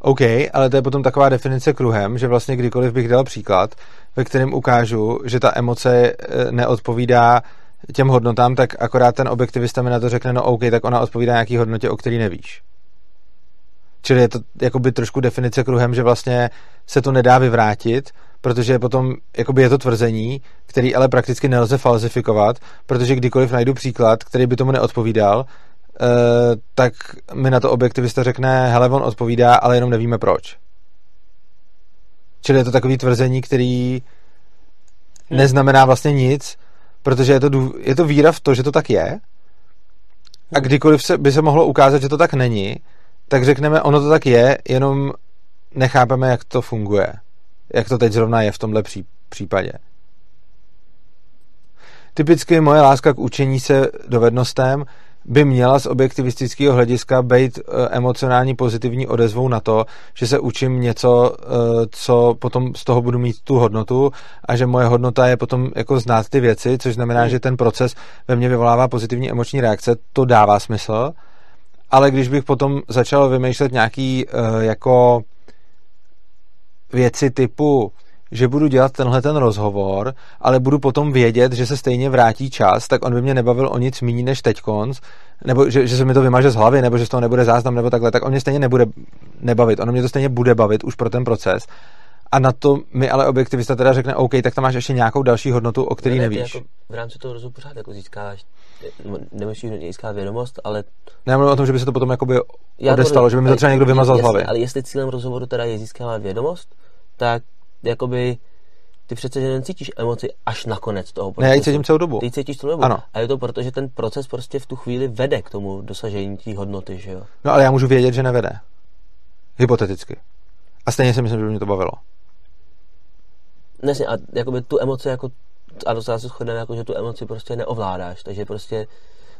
OK, ale to je potom taková definice kruhem, že vlastně kdykoliv bych dal příklad, ve kterém ukážu, že ta emoce eh, neodpovídá těm hodnotám, tak akorát ten objektivista mi na to řekne, no OK, tak ona odpovídá nějaký hodnotě, o který nevíš. Čili je to jakoby trošku definice kruhem, že vlastně se to nedá vyvrátit, protože potom jakoby je to tvrzení, který ale prakticky nelze falzifikovat, protože kdykoliv najdu příklad, který by tomu neodpovídal, tak mi na to objektivista řekne, hele, on odpovídá, ale jenom nevíme proč. Čili je to takový tvrzení, který hmm. neznamená vlastně nic, protože je to, je to víra v to, že to tak je a hmm. kdykoliv se, by se mohlo ukázat, že to tak není, tak řekneme, ono to tak je, jenom nechápeme, jak to funguje. Jak to teď zrovna je v tomhle pří, případě. Typicky moje láska k učení se dovednostem by měla z objektivistického hlediska být eh, emocionální pozitivní odezvou na to, že se učím něco, eh, co potom z toho budu mít tu hodnotu a že moje hodnota je potom jako znát ty věci, což znamená, hmm. že ten proces ve mně vyvolává pozitivní emoční reakce, to dává smysl, ale když bych potom začal vymýšlet nějaký uh, jako věci typu, že budu dělat tenhle ten rozhovor, ale budu potom vědět, že se stejně vrátí čas, tak on by mě nebavil o nic méně než teď konc, nebo že, že se mi to vymaže z hlavy, nebo že z toho nebude záznam, nebo takhle, tak on mě stejně nebude nebavit. Ono mě to stejně bude bavit už pro ten proces. A na to mi ale objektivista teda řekne, OK, tak tam máš ještě nějakou další hodnotu, o který ne, nevíš. Jako v rámci toho rozhovoru pořád jako získáš, nemusíš získat vědomost, ale... Ne, mluvím o tom, že by se to potom jakoby odestalo, to, že by mi to třeba někdo vymazal z hlavy. Ale jestli cílem rozhovoru teda je získávat vědomost, tak jakoby ty přece že necítíš emoci až na konec toho procesu. Ne, já cítím celou dobu. Ty cítíš celou dobu. Ano. A je to proto, že ten proces prostě v tu chvíli vede k tomu dosažení té hodnoty, že jo? No ale já můžu vědět, že nevede. Hypoteticky. A stejně si myslím, že by mě to bavilo. Ne, a jakoby tu emoci jako a docela se shodneme, jako, že tu emoci prostě neovládáš, takže prostě...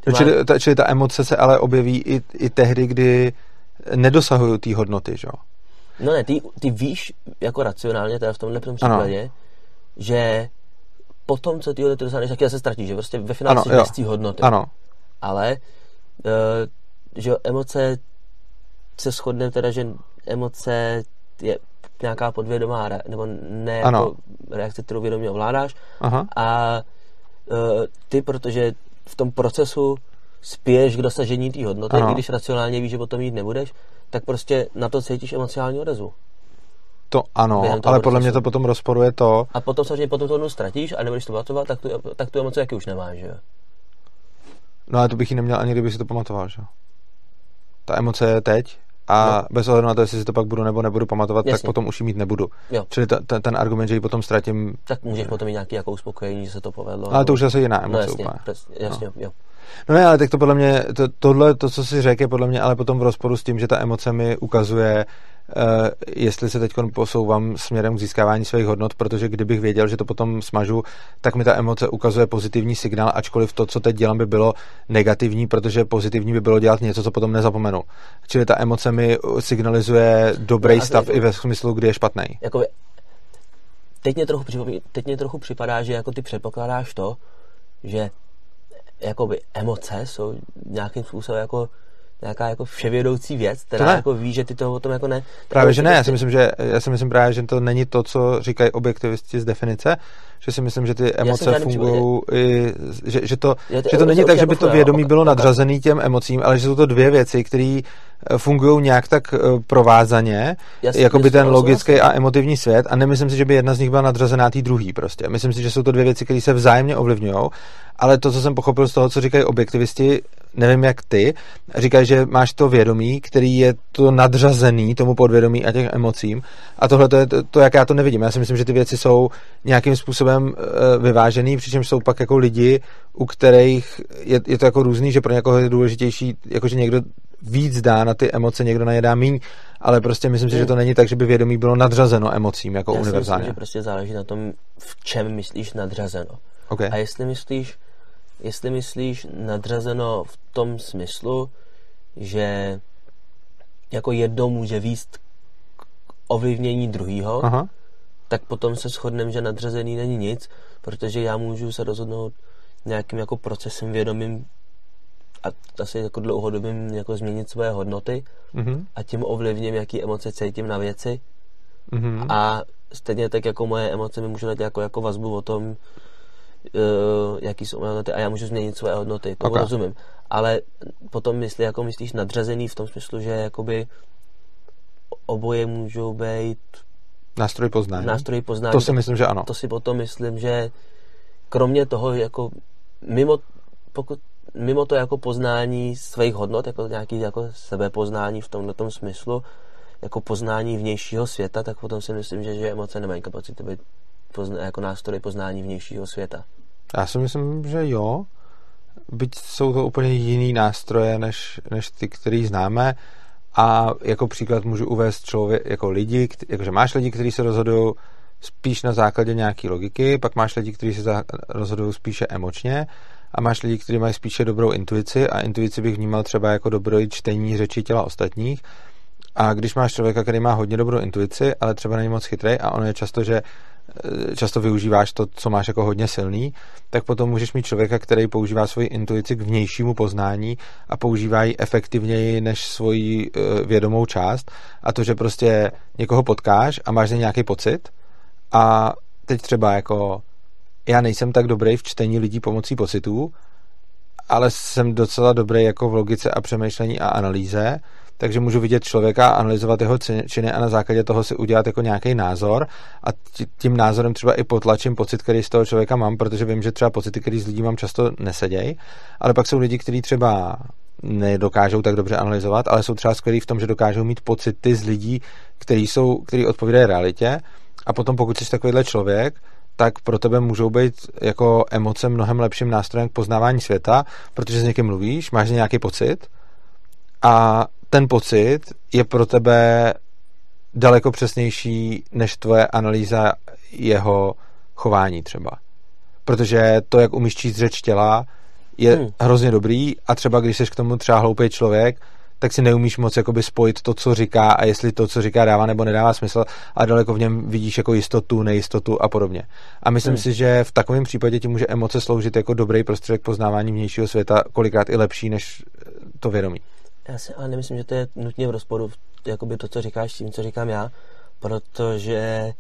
No, máš... čili, ta, čili ta emoce se ale objeví i, i tehdy, kdy nedosahují té hodnoty, že jo? No ne, ty, ty víš jako racionálně, teda v tomhle případě, ano. že potom, co ty hodnoty dosáhneš, tak se ztratíš, že prostě ve finále si hodnoty. Ano. Ale, uh, že emoce se shodne teda, že emoce je nějaká podvědomá, nebo ne ano. jako reakce, kterou vědomě ovládáš. Aha. A uh, ty, protože v tom procesu spěješ k dosažení té hodnoty, ano. i když racionálně víš, že potom jít nebudeš, tak prostě na to cítíš emocionální odezvu. To ano, ale procesu. podle mě to potom rozporuje to. A potom samozřejmě potom to ztratíš a nebudeš to pamatovat, tak tu, tak tu emoci jaký už nemáš, že jo? No ale to bych ji neměl ani kdyby si to pamatoval, že Ta emoce je teď a no. bez ohledu na to, jestli si to pak budu nebo nebudu pamatovat, Jasně. tak potom už ji mít nebudu. Jo. Čili ta, ta, ten argument, že ji potom ztratím... Tak můžeš potom mít nějaký jako uspokojení, že se to povedlo. Ale to už zase jiná emoce no, jasně, úplně. Jasně, jasně no. jo. No ne, ale tak to podle mě, to, tohle, to, co si řekl, je podle mě ale potom v rozporu s tím, že ta emoce mi ukazuje, uh, jestli se teď posouvám směrem k získávání svých hodnot, protože kdybych věděl, že to potom smažu, tak mi ta emoce ukazuje pozitivní signál, ačkoliv to, co teď dělám, by bylo negativní, protože pozitivní by bylo dělat něco, co potom nezapomenu. Čili ta emoce mi signalizuje dobrý no, stav i ve smyslu, kdy je špatný. Jakoby, teď mě, trochu, teď mě trochu připadá, že jako ty předpokládáš to, že jakoby emoce jsou nějakým způsobem jako nějaká jako vševědoucí věc, která jako ví, že ty to o tom jako ne. Právě, že ne, já si myslím, že já si myslím právě, že to není to, co říkají objektivisti z definice, že si myslím, že ty emoce fungují, že, že, to, že to není tak, že by to vědomí bylo nadřazený těm emocím, ale že jsou to dvě věci, které eh, fungují nějak tak eh, provázaně, jako by ten logický a emotivní svět a nemyslím si, že by jedna z nich byla nadřazená té druhý prostě. Myslím si, že jsou to dvě věci, které se vzájemně ovlivňují, ale to, co jsem pochopil z toho, co říkají objektivisti, nevím jak ty, říkají, že máš to vědomí, který je to nadřazený tomu podvědomí a těch emocím a tohle to je to, to, jak já to nevidím. Já si myslím, že ty věci jsou nějakým způsobem uh, vyvážený, přičemž jsou pak jako lidi, u kterých je, je to jako různý, že pro někoho je důležitější, jakože někdo víc dá na ty emoce, někdo na ně dá míň, ale prostě myslím si, že to není tak, že by vědomí bylo nadřazeno emocím jako Já univerzálně. myslím, že prostě záleží na tom, v čem myslíš nadřazeno. Okay. A jestli myslíš, jestli myslíš nadřazeno v tom smyslu, že jako jedno může výst k ovlivnění druhého, tak potom se shodneme, že nadřazený není nic, protože já můžu se rozhodnout nějakým jako procesem vědomým a asi jako dlouhodobým jako změnit svoje hodnoty mm-hmm. a tím ovlivním, jaký emoce cítím na věci mm-hmm. a stejně tak jako moje emoce mi můžou dát jako, jako vazbu o tom, uh, jaký jsou moje hodnoty a já můžu změnit své hodnoty, to okay. rozumím. Ale potom myslí, jako myslíš nadřazený v tom smyslu, že jakoby oboje můžou být nástroj poznání. Nástroj poznání. To si myslím, že ano. To si potom myslím, že kromě toho, jako mimo, pokud, mimo to jako poznání svých hodnot, jako nějaký jako sebepoznání v tomhle tom smyslu, jako poznání vnějšího světa, tak potom si myslím, že, že emoce nemají kapacitu být pozna, jako nástroj poznání vnějšího světa. Já si myslím, že jo. Byť jsou to úplně jiný nástroje, než, než ty, který známe. A jako příklad můžu uvést člověk, jako lidi, jakože máš lidi, kteří se rozhodují spíš na základě nějaké logiky, pak máš lidi, kteří se rozhodují spíše emočně a máš lidi, kteří mají spíše dobrou intuici a intuici bych vnímal třeba jako dobré čtení řeči těla ostatních. A když máš člověka, který má hodně dobrou intuici, ale třeba není moc chytrý a ono je často, že často využíváš to, co máš jako hodně silný, tak potom můžeš mít člověka, který používá svoji intuici k vnějšímu poznání a používá ji efektivněji než svoji uh, vědomou část. A to, že prostě někoho potkáš a máš nějaký pocit a teď třeba jako já nejsem tak dobrý v čtení lidí pomocí pocitů, ale jsem docela dobrý jako v logice a přemýšlení a analýze, takže můžu vidět člověka, analyzovat jeho činy a na základě toho si udělat jako nějaký názor. A tím názorem třeba i potlačím pocit, který z toho člověka mám, protože vím, že třeba pocity, který z lidí mám, často nesedějí, ale pak jsou lidi, kteří třeba nedokážou tak dobře analyzovat, ale jsou třeba skvělí v tom, že dokážou mít pocity z lidí, který, jsou, který odpovídají realitě. A potom pokud jsi takovýhle člověk, tak pro tebe můžou být jako emoce mnohem lepším nástrojem k poznávání světa, protože s někým mluvíš, máš nějaký pocit a ten pocit je pro tebe daleko přesnější než tvoje analýza jeho chování třeba. Protože to, jak umíš číst řeč těla, je hmm. hrozně dobrý a třeba když jsi k tomu třeba hloupý člověk, tak si neumíš moc jakoby spojit to, co říká a jestli to, co říká, dává nebo nedává smysl a daleko v něm vidíš jako jistotu, nejistotu a podobně. A myslím hmm. si, že v takovém případě ti může emoce sloužit jako dobrý prostředek poznávání vnějšího světa, kolikrát i lepší než to vědomí. Já si ale nemyslím, že to je nutně v rozporu jakoby to, co říkáš, tím, co říkám já, protože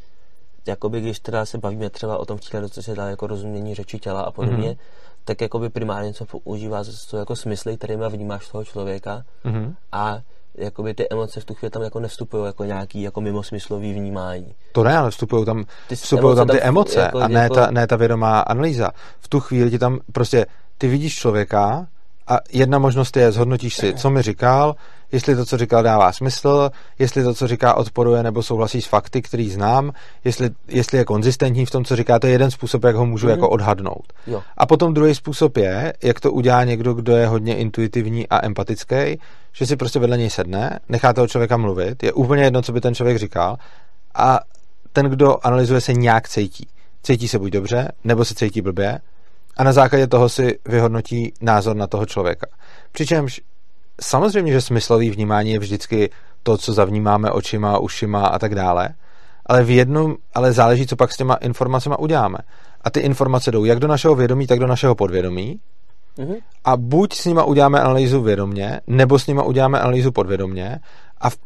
jakoby když teda se bavíme třeba o tom vtíle, co se dá jako rozumění řeči těla a podobně, mm-hmm. tak jakoby primárně se používá to jako smysly, kterými vnímáš toho člověka mm-hmm. a jakoby ty emoce v tu chvíli tam jako nevstupují jako nějaký jako mimosmyslový vnímání. To ne, ale vstupují tam, ty vstupují tam ty emoce jako, a ne, jako... ta, ne ta vědomá analýza. V tu chvíli ti tam prostě, ty vidíš člověka a jedna možnost je, zhodnotíš si, co mi říkal, jestli to, co říkal, dává smysl, jestli to, co říká, odporuje nebo souhlasí s fakty, který znám, jestli, jestli je konzistentní v tom, co říká, to je jeden způsob, jak ho můžu mm-hmm. jako odhadnout. Jo. A potom druhý způsob je, jak to udělá někdo, kdo je hodně intuitivní a empatický, že si prostě vedle něj sedne, nechá toho člověka mluvit, je úplně jedno, co by ten člověk říkal a ten, kdo analyzuje, se nějak cítí. Cítí se buď dobře, nebo se cítí blbě, a na základě toho si vyhodnotí názor na toho člověka. Přičemž samozřejmě, že smyslový vnímání je vždycky to, co zavnímáme očima, ušima a tak dále, ale v jednom, ale záleží, co pak s těma informacemi uděláme. A ty informace jdou jak do našeho vědomí, tak do našeho podvědomí. Mm-hmm. A buď s nima uděláme analýzu vědomě, nebo s nima uděláme analýzu podvědomě. A v,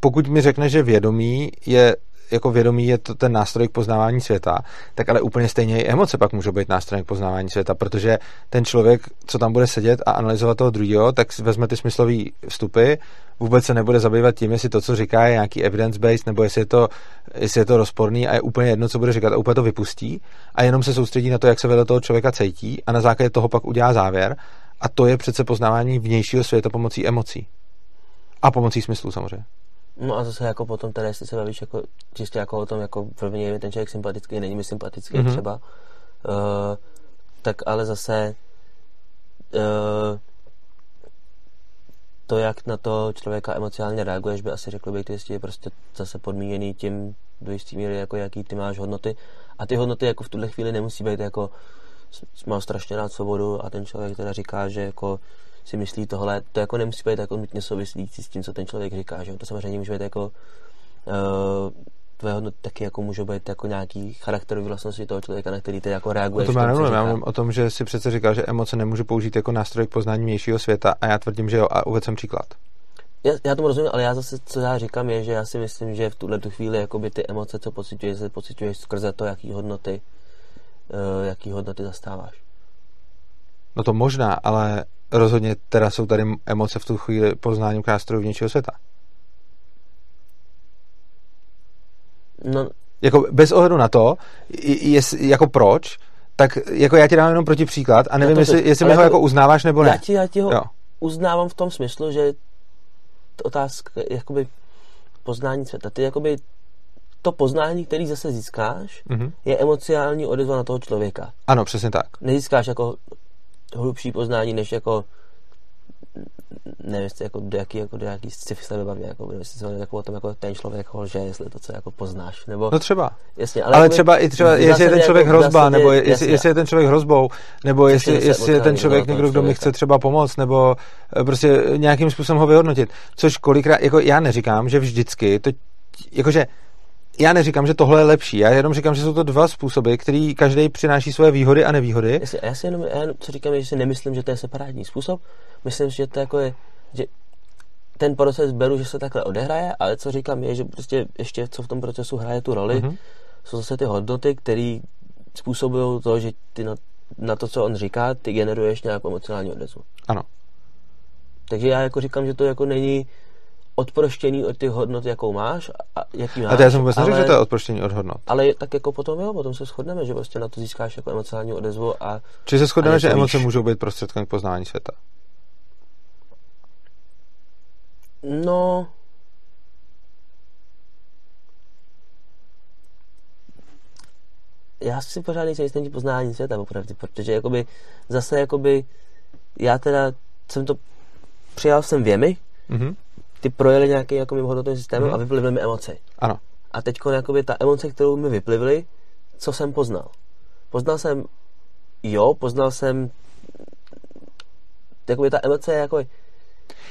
pokud mi řekne, že vědomí je jako vědomí je to ten nástroj k poznávání světa, tak ale úplně stejně i emoce pak můžou být nástrojem k poznávání světa, protože ten člověk, co tam bude sedět a analyzovat toho druhého, tak vezme ty smyslové vstupy, vůbec se nebude zabývat tím, jestli to, co říká, je nějaký evidence-based, nebo jestli je, to, jestli je to rozporný a je úplně jedno, co bude říkat a úplně to vypustí a jenom se soustředí na to, jak se vedle toho člověka cítí a na základě toho pak udělá závěr a to je přece poznávání vnějšího světa pomocí emocí. A pomocí smyslu samozřejmě. No a zase jako potom teda, jestli se bavíš jako, čistě jako o tom, jako mě je ten člověk sympatický, není mi sympatický mm-hmm. třeba, uh, tak ale zase uh, to, jak na to člověka emocionálně reaguješ, by asi řekl bych, jestli je prostě zase podmíněný tím do jistý míry, jako jaký ty máš hodnoty. A ty hodnoty jako v tuhle chvíli nemusí být jako mám strašně rád svobodu a ten člověk teda říká, že jako si myslí tohle, to jako nemusí být jako nutně souvislící s tím, co ten člověk říká, že to samozřejmě může být jako uh, tvoje hodnoty taky jako můžou být jako nějaký charakterový vlastnosti toho člověka, na který ty jako reaguješ. O tom já nemluvím, já mluvím o tom, že si přece říkal, že emoce nemůžu použít jako nástroj k poznání vnějšího světa a já tvrdím, že jo a uvedl jsem příklad. Já, já tomu rozumím, ale já zase, co já říkám, je, že já si myslím, že v tuhle tu chvíli jakoby ty emoce, co pocituješ, se pocituješ skrze to, jaký hodnoty, uh, jaký hodnoty zastáváš. No to možná, ale rozhodně teda jsou tady emoce v tu chvíli poznáním k nástrojů vnějšího světa. No, Jako bez ohledu na to, jest, jako proč, tak jako já ti dám jenom proti příklad a nevím, to- jestli, jestli mi ho jako- uznáváš nebo já ne. ti, já ti ho Jo. uznávám v tom smyslu, že t- otázka, jakoby poznání světa, ty jakoby to poznání, který zase získáš, Mhm. je emocionální odezva na toho člověka. Ano, přesně tak. Nezískáš jako hlubší poznání, než jako nevím, jestli jako do jaký, jako do jaký sci-fi se vybaví, jako, jestli se jako o tom, jako ten člověk lže, jestli to, co jako poznáš, nebo, No třeba. jasně, Ale, ale jakoby třeba i třeba, jestli je ten člověk jako hrozba, zásadě- nebo jestli, jasně, jestli je ten člověk hrozbou, nebo jestli, se jestli je ten člověk toho někdo, kdo mi chce třeba pomoct, nebo eh, prostě nějakým způsobem ho vyhodnotit. Což kolikrát, jako já neříkám, že vždycky, to, jakože já neříkám, že tohle je lepší, já jenom říkám, že jsou to dva způsoby, který každý přináší svoje výhody a nevýhody. A já si jenom, já jenom, co říkám, je, že si nemyslím, že to je separátní způsob. Myslím že to jako je, že ten proces beru, že se takhle odehraje, ale co říkám je, že prostě ještě co v tom procesu hraje tu roli, Mhm. mm-hmm. jsou zase ty hodnoty, které způsobují to, že ty na, na to, co on říká, ty generuješ nějakou emocionální odezvu. Ano. Takže já jako říkám, že to jako není odproštěný od těch hodnot, jakou máš a jaký máš. A to já jsem vůbec neřekl, ale- že to je odproštění od hodnot. Ale tak jako potom jo, potom se shodneme, že prostě na to získáš jako emocionální odezvu a Či se shodneme, že emoce víš. můžou být prostředkem k poznání světa. No... Já si pořád nejsem jistý poznání světa, opravdu, protože jakoby zase jakoby já teda jsem to přijal jsem věmy, Mhm. Ty projeli nějaký jako mým hodnotným systémem Mhm. a vyplivly mi emoce. Ano. A teď jakoby ta emoce, kterou mi vyplivly, co jsem poznal? Poznal jsem, jo, poznal jsem, jakoby ta emoce je jako,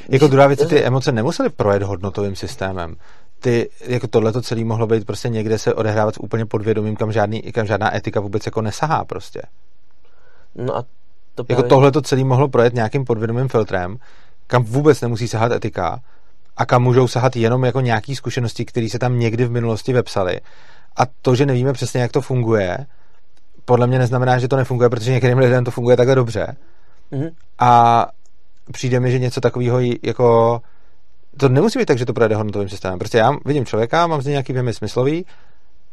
Jako druhá věc, ty emoce nemusely projet hodnotovým systémem. Ty, jako tohle to celé mohlo být prostě někde se odehrávat s úplně podvědomím, kam, žádný, kam žádná etika vůbec jako nesahá prostě. no a to Jako právě- tohle to celé mohlo projet nějakým podvědomým filtrem, kam vůbec nemusí sahat etika a kam můžou sahat jenom jako nějaký zkušenosti, které se tam někdy v minulosti vepsaly. A to, že nevíme přesně, jak to funguje, podle mě neznamená, že to nefunguje, protože některým lidem to funguje takhle dobře. Mhm. A přijde mi, že něco takového jako to nemusí být tak, že to projde hodnotovým systémem. Prostě já vidím člověka, mám z něj nějaký věmy smyslový,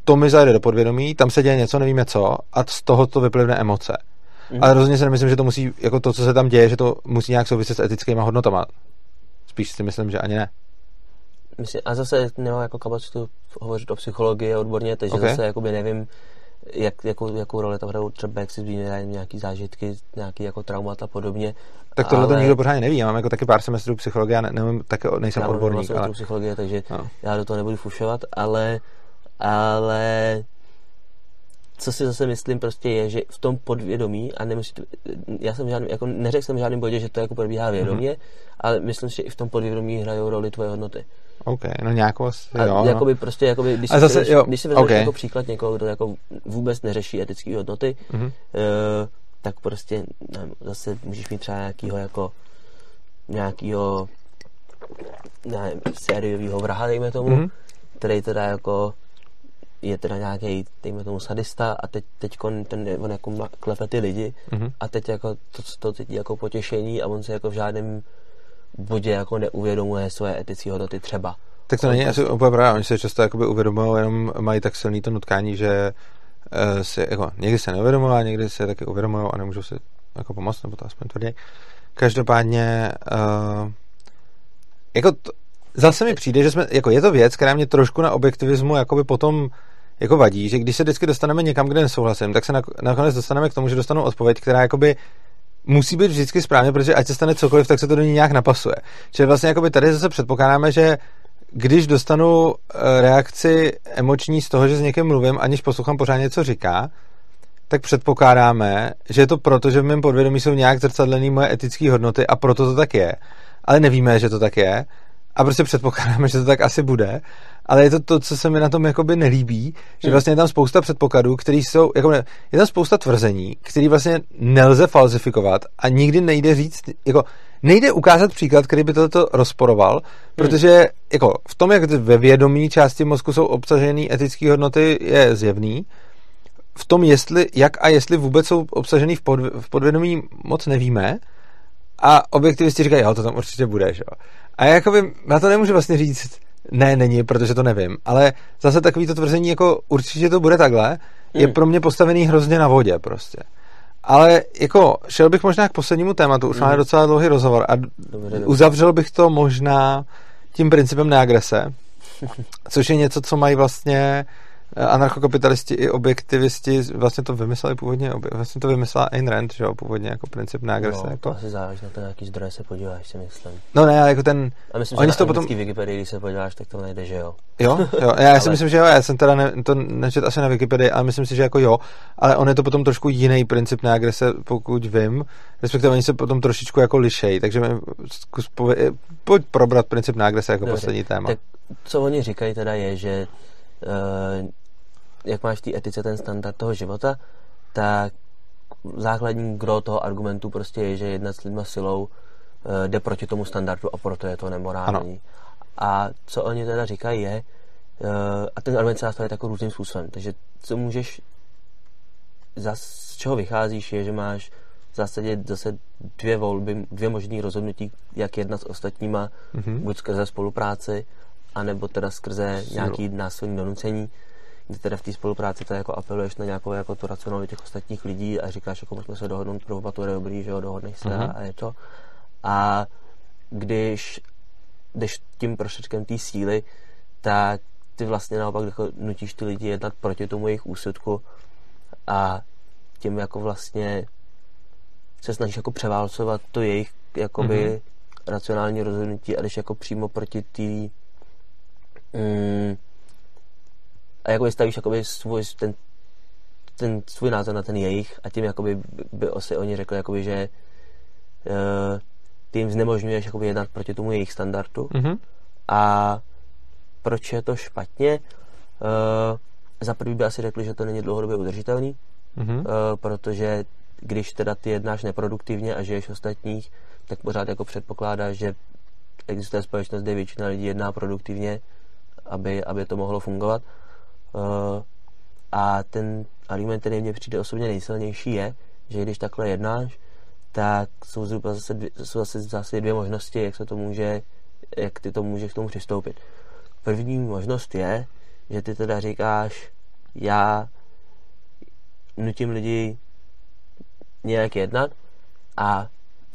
to mi zajde do podvědomí, tam se děje něco, nevíme co, a z toho to vyplivne emoce. Mhm. Ale rozhodně si nemyslím, že to musí, jako to, co se tam děje, že to musí nějak souviset s etickými hodnotama. Spíš si myslím, že ani ne. Myslím, a zase nemám jako kapacitu hovořit o psychologii odborně, takže Ok. okay. zase jakoby nevím, jak, jakou, jakou roli tam hrajou třeba, jak si zmínili nějaký zážitky, nějaký jako traumat a podobně. Tak tohle to Ale- nikdo pořádně neví. Já mám jako taky pár semestrů psychologie, já ne, nevím, taky nejsem já odborník, vlastně ale... ale... psychologie, takže No. já do toho nebudu fušovat, ale, ale co si zase myslím prostě je, že v tom podvědomí, a nemusí to, já jsem žádný, jako neřekl jsem v žádném bodě, že to jako probíhá vědomě, Mhm. mm-hmm. ale myslím že i v tom podvědomí hrajou roli tvoje hodnoty. OK, no nějakou asi, A jo, no. jakoby prostě, jakoby, když, A si zase, jo, když si vezmeš ok. jako příklad někoho, kdo jako vůbec neřeší etické hodnoty, Mhm. uh, tak prostě nevím, zase můžeš mít třeba nějakýho jako nějakýho nevím, sériovýho vraha, dejme tomu, Mhm. mm-hmm. který teda jako je teda nějaký, dejme tomu sadista a teď, teď ten, on jako klepe ty lidi Mhm. a teď jako to, to cítí jako potěšení a on se jako v žádném bodě jako neuvědomuje své etické hodnoty třeba. Tak to není asi úplně pravda. Oni se často jakoby uvědomují, jenom mají tak silný to nutkání, že uh, si, jako, někdy se neuvědomují někdy se taky uvědomují a nemůžou si jako pomoct, nebo to aspoň tvrdí. Každopádně uh, jako to, zase mi přijde, že jsme, jako je to věc, která mě trošku na objektivismu jakoby potom jako vadí, že když se vždycky dostaneme někam, kde nesouhlasím, tak se nak- nakonec dostaneme k tomu, že dostanu odpověď, která jakoby musí být vždycky správně, protože ať se stane cokoliv, tak se to do ní nějak napasuje. Čili vlastně jakoby tady zase předpokládáme, že když dostanu eh, reakci emoční z toho, že s někým mluvím, aniž poslouchám pořádně, co říká, tak předpokládáme, že je to proto, že v mém podvědomí jsou nějak zrcadlené moje etické hodnoty a proto to tak je. Ale nevíme, že to tak je. A prostě předpokládáme, že to tak asi bude. Ale je to to, co se mi na tom jakoby nelíbí, že Hmm. vlastně je tam spousta předpokladů, který jsou, jako ne, je tam spousta tvrzení, který vlastně nelze falzifikovat a nikdy nejde říct, jako nejde ukázat příklad, který by toto rozporoval, protože jako v tom, jak ve vědomí části mozku jsou obsažené etické hodnoty, je zjevný. V tom, jestli, jak a jestli vůbec jsou obsažený v, pod, v podvědomí, moc nevíme. A objektivisti říkají, jo, to tam určitě bude, že jo. A já jakoby, já to nemůžu vlastně říct, ne, není, protože to nevím. Ale zase takový to tvrzení, jako určitě to bude takhle, je Hmm. pro mě postavený hrozně na vodě prostě. Ale jako šel bych možná k poslednímu tématu, už máme Mhm. docela dlouhý rozhovor a Dobře, uzavřel bych to možná tím principem neagrese, což je něco, co mají vlastně eh, anarchokapitalisti i objektivisti, vlastně to vymysleli původně, vlastně to vymyslela Ayn Rand, že jo, původně jako princip neagrese. No, jako. to asi záleží na to, na jaký zdroje se podíváš, si myslím. No ne, ale jako ten, A myslím, Oni že si to na potom- Wikipedii, když se podíváš, tak to najde, že jo. Jo, jo, já si Ale- myslím, že jo, já jsem teda ne, to nečet asi na Wikipedii, ale myslím si, že jako jo, ale on je to potom trošku jiný princip neagrese, pokud vím, respektive oni se potom trošičku jako lišej, takže mi zkus pově, pojď probrat princip neagrese jako Dobře, poslední téma. Tak co oni říkají teda je, že jak máš v té etice ten standard toho života, tak základní gro toho argumentu prostě je, že jedna s lidma silou uh, jde proti tomu standardu a proto je to nemorální. Ano. A co oni teda říkají je, uh, a ten argument se dá stavět jako různým způsobem, takže co můžeš, z čeho vycházíš je, že máš v zásadě zase dvě volby, dvě možné rozhodnutí, jak jednat s ostatníma, Mhm. buď skrze spolupráci, anebo teda skrze Sílu. nějaký násilní donucení, kdy teda v té spolupráci to jako apeluješ na nějakou jako tu racionalitu těch ostatních lidí a říkáš, jako pojďme se dohodnout, pro je dobrý, že jo, dohodneš se Mhm. a, je to. A když jdeš tím prostředkem té síly, tak ty vlastně naopak jako nutíš ty lidi jednat proti tomu jejich úsudku a tím jako vlastně se snažíš jako převálcovat to jejich jakoby Mhm. mm-hmm. racionální rozhodnutí a jdeš jako přímo proti té a jakoby stavíš jakoby svůj, ten, ten svůj názor na ten jejich a tím jakoby by, by asi oni řekli jakoby, že uh, ty jim znemožňuješ jakoby jednat proti tomu jejich standardu Mhm. a proč je to špatně? Uh, za prvý by asi řekli, že to není dlouhodobě udržitelný, Mhm. uh, protože když teda ty jednáš neproduktivně a žiješ ostatních, tak pořád jako předpokládáš, že existuje společnost, kde většina lidí jedná produktivně, aby, aby to mohlo fungovat. Uh, a ten argument, který mně přijde osobně nejsilnější, je, že když takhle jednáš, tak jsou zhruba zase dvě, jsou zase zase dvě možnosti, jak se to může, jak ty to můžeš k tomu přistoupit. První možnost je, že ty teda říkáš, já nutím lidi nějak jednat a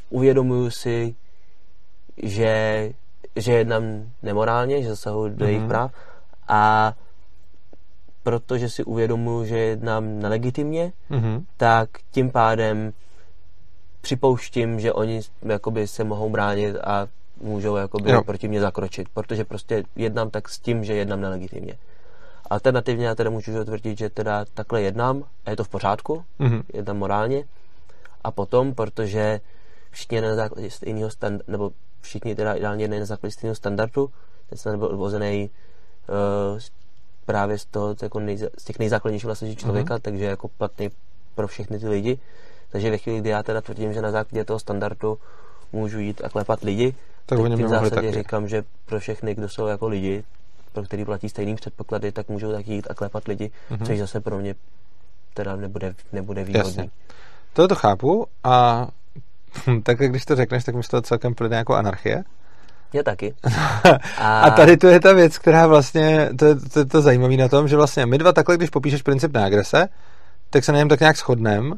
uvědomuju si, že, že jednám nemorálně, že zasahuji do jejich Mhm. práv a protože si uvědomuju, že jednám nelegitimně, Mhm. tak tím pádem připouštím, že oni jakoby se mohou bránit a můžou jakoby Jo. proti mě zakročit, protože prostě jednám tak s tím, že jednám nelegitimně. Alternativně já teda můžu tvrdit, že teda takhle jednám a je to v pořádku, Mhm. jednám morálně a potom, protože všichni na základě stejného standardu, nebo všichni teda ideálně základě stejného standardu, ten standard byl odvozený uh, právě z, toho, jako nejza, z těch nejzákladnějších vlastností člověka, takže jako platný pro všechny ty lidi. Takže ve chvíli, kdy já teda tvrdím, že na základě toho standardu můžu jít a klepat lidi, Tak oni tím v zásadě taky. říkám, že pro všechny, kdo jsou jako lidi, pro který platí stejný předpoklady, tak můžou taky jít a klepat lidi, Mhm. což zase pro mě teda nebude, nebude výhodný. Jasně. To to chápu a tak když to řekneš, tak mi toho celkem plyne jako anarchie. Já taky. A tady to je ta věc, která vlastně, to je to, je to zajímavé na tom, že vlastně my dva takhle, když popíšeš princip neagrese, tak se na něm tak nějak shodnem,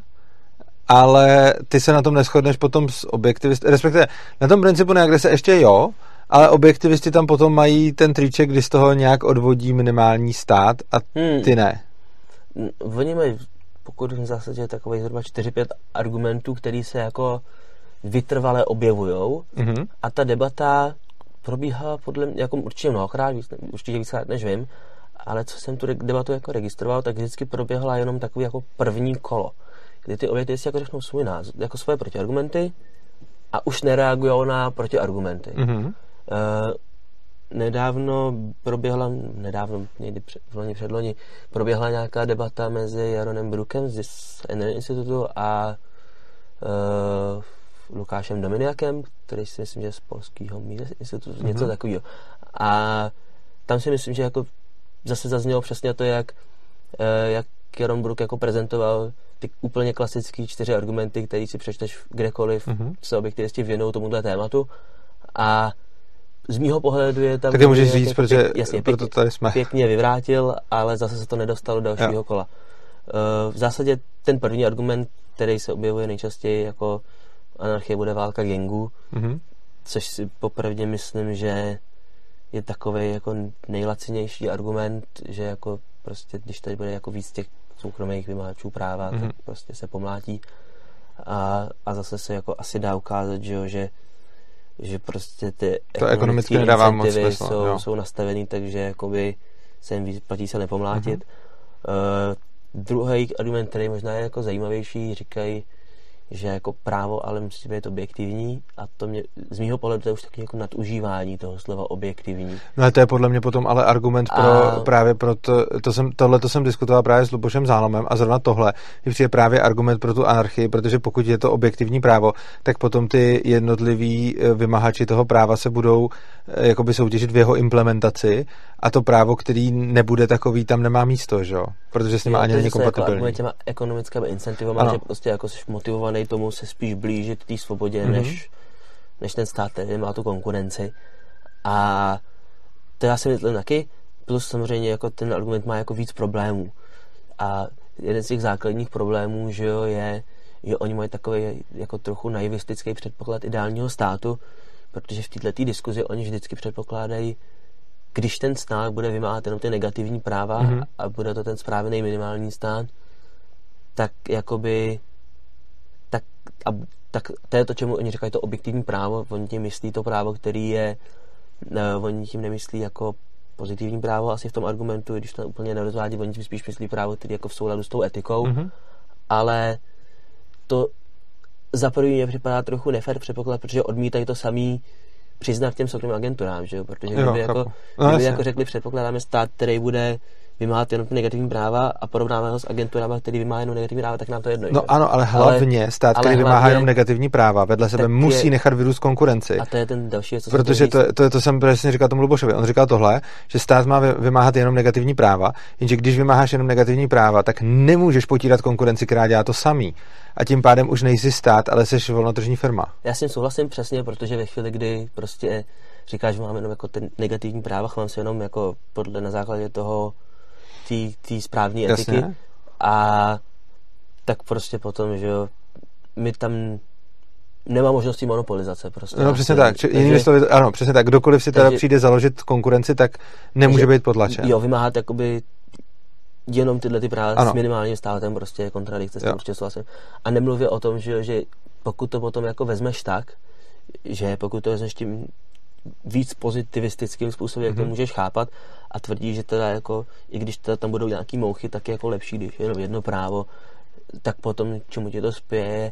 ale ty se na tom neschodneš potom s objektivisty, respektive na tom principu neagrese ještě jo, ale objektivisti tam potom mají ten triček, kdy z toho nějak odvodí minimální stát a Hmm. ty ne. Oni mají, pokud v zásadě takových zhruba 4-5 argumentů, který se jako vytrvale objevujou Mhm. a ta debata probíhá podle mě, jako určitě mnohokrát, víc, určitě víckrát než vím, ale co jsem tu debatu jako registroval, tak vždycky proběhla jenom takový jako první kolo, kdy ty obě si jako řeknou svůj názor, jako svoje protiargumenty a už nereagují na protiargumenty. Mhm. Eh, nedávno proběhla, nedávno, někdy před, loni předloni, proběhla nějaká debata mezi Jaronem Brukem z Energy Institutu a uh, Lukášem Dominiakem, který si myslím, že je z polského institutu, mm-hmm. něco takového. A tam si myslím, že jako zase zaznělo přesně to, jak, uh, jak Jaron Brook jako prezentoval ty úplně klasické čtyři argumenty, které si přečteš kdekoliv, mm-hmm. se objektivisti věnují tomuhle tématu. A z mýho pohledu je tam... Tak je můžeš říct, protože pěk, jasně, proto tady jsme. Pěkně vyvrátil, ale zase se to nedostalo do dalšího jo. kola. Uh, v zásadě ten první argument, který se objevuje nejčastěji jako anarchie bude válka gengů, mm-hmm. což si popravdě myslím, že je takový jako nejlacinější argument, že jako prostě, když tady bude jako víc těch soukromých vymáčů práva, mm-hmm. tak mhm. prostě se pomlátí. A, a zase se jako asi dá ukázat, že, jo, že že prostě ty to ekonomicky nedává moc smysl, jsou, jsou nastavený, takže jakoby se jim vyplatí se nepomlátit. Mm-hmm. Uh, druhý argument, který možná je jako zajímavější, říkají, že jako právo ale musí být objektivní a to mě, z mýho pohledu to je už taky jako nadužívání toho slova objektivní. No a to je podle mě potom ale argument pro a... právě pro to, to jsem, tohle to jsem diskutoval právě s Lubošem Zálomem a zrovna tohle je právě argument pro tu anarchii, protože pokud je to objektivní právo, tak potom ty jednotliví eh, vymahači toho práva se budou eh, jakoby soutěžit v jeho implementaci a to právo, který nebude takový, tam nemá místo, že jo? Protože s ním ani není kompatibilní. Jako těma ekonomickými incentivama, že prostě jako jsi motivovaný tomu se spíš blížit té svobodě, mm-hmm. než, než ten stát, který má tu konkurenci. A to já si myslím taky, plus samozřejmě jako ten argument má jako víc problémů. A jeden z těch základních problémů, že jo, je, že oni mají takový jako trochu naivistický předpoklad ideálního státu, protože v této diskuzi oni vždycky předpokládají když ten stát bude vymáhat jenom ty negativní práva mm-hmm. a bude to ten správný minimální stát, tak jakoby tak, a, tak to je to, čemu oni říkají to objektivní právo, oni tím myslí to právo, který je ne, oni tím nemyslí jako pozitivní právo asi v tom argumentu, když to úplně nerozvádí, oni tím spíš myslí právo, který jako v souladu s tou etikou, mm-hmm. ale to za první mě připadá trochu nefér předpoklad, protože odmítají to samý přiznat těm soukromým agenturám, že jo? Protože kdyby, jo, jako, no, kdyby jako řekli, předpokládáme stát, který bude vymáhat jenom negativní práva a porovnáme ho s agenturami, který vymáhá jenom negativní práva, tak nám to jedno. No že? ano, ale hlavně ale, stát, který vymáhá hlavně, jenom negativní práva, vedle sebe musí je, nechat vyrůst konkurenci. A to je ten další co Protože to, to, to, jsem přesně říkal tomu Lubošovi. On říkal tohle, že stát má vymáhat jenom negativní práva, jenže když vymáháš jenom negativní práva, tak nemůžeš potírat konkurenci, která dělá to samý. A tím pádem už nejsi stát, ale jsi volnotržní firma. Já s tím souhlasím přesně, protože ve chvíli, kdy prostě říkáš, že máme jenom jako ten negativní práva, chovám se jenom jako podle na základě toho té správné etiky. Jasně. A tak prostě potom, že jo, my tam nemá možnosti monopolizace prostě. No přesně tak. Či, jinými slovy, ano, přesně tak. Kdokoliv si teda takže, přijde založit konkurenci, tak nemůže být podlačen. Jo, vymáhat jakoby jenom tyhle ty práva ano. s minimálním státem prostě je kontradikce, s tím určitě souhlasím. A nemluvě o tom, že, že pokud to potom jako vezmeš tak, že pokud to vezmeš tím víc pozitivistickým způsobem, jak mm-hmm. to mhm. můžeš chápat a tvrdí, že teda jako, i když teda tam budou nějaký mouchy, tak je jako lepší, když je jenom jedno právo, tak potom čemu ti to spěje,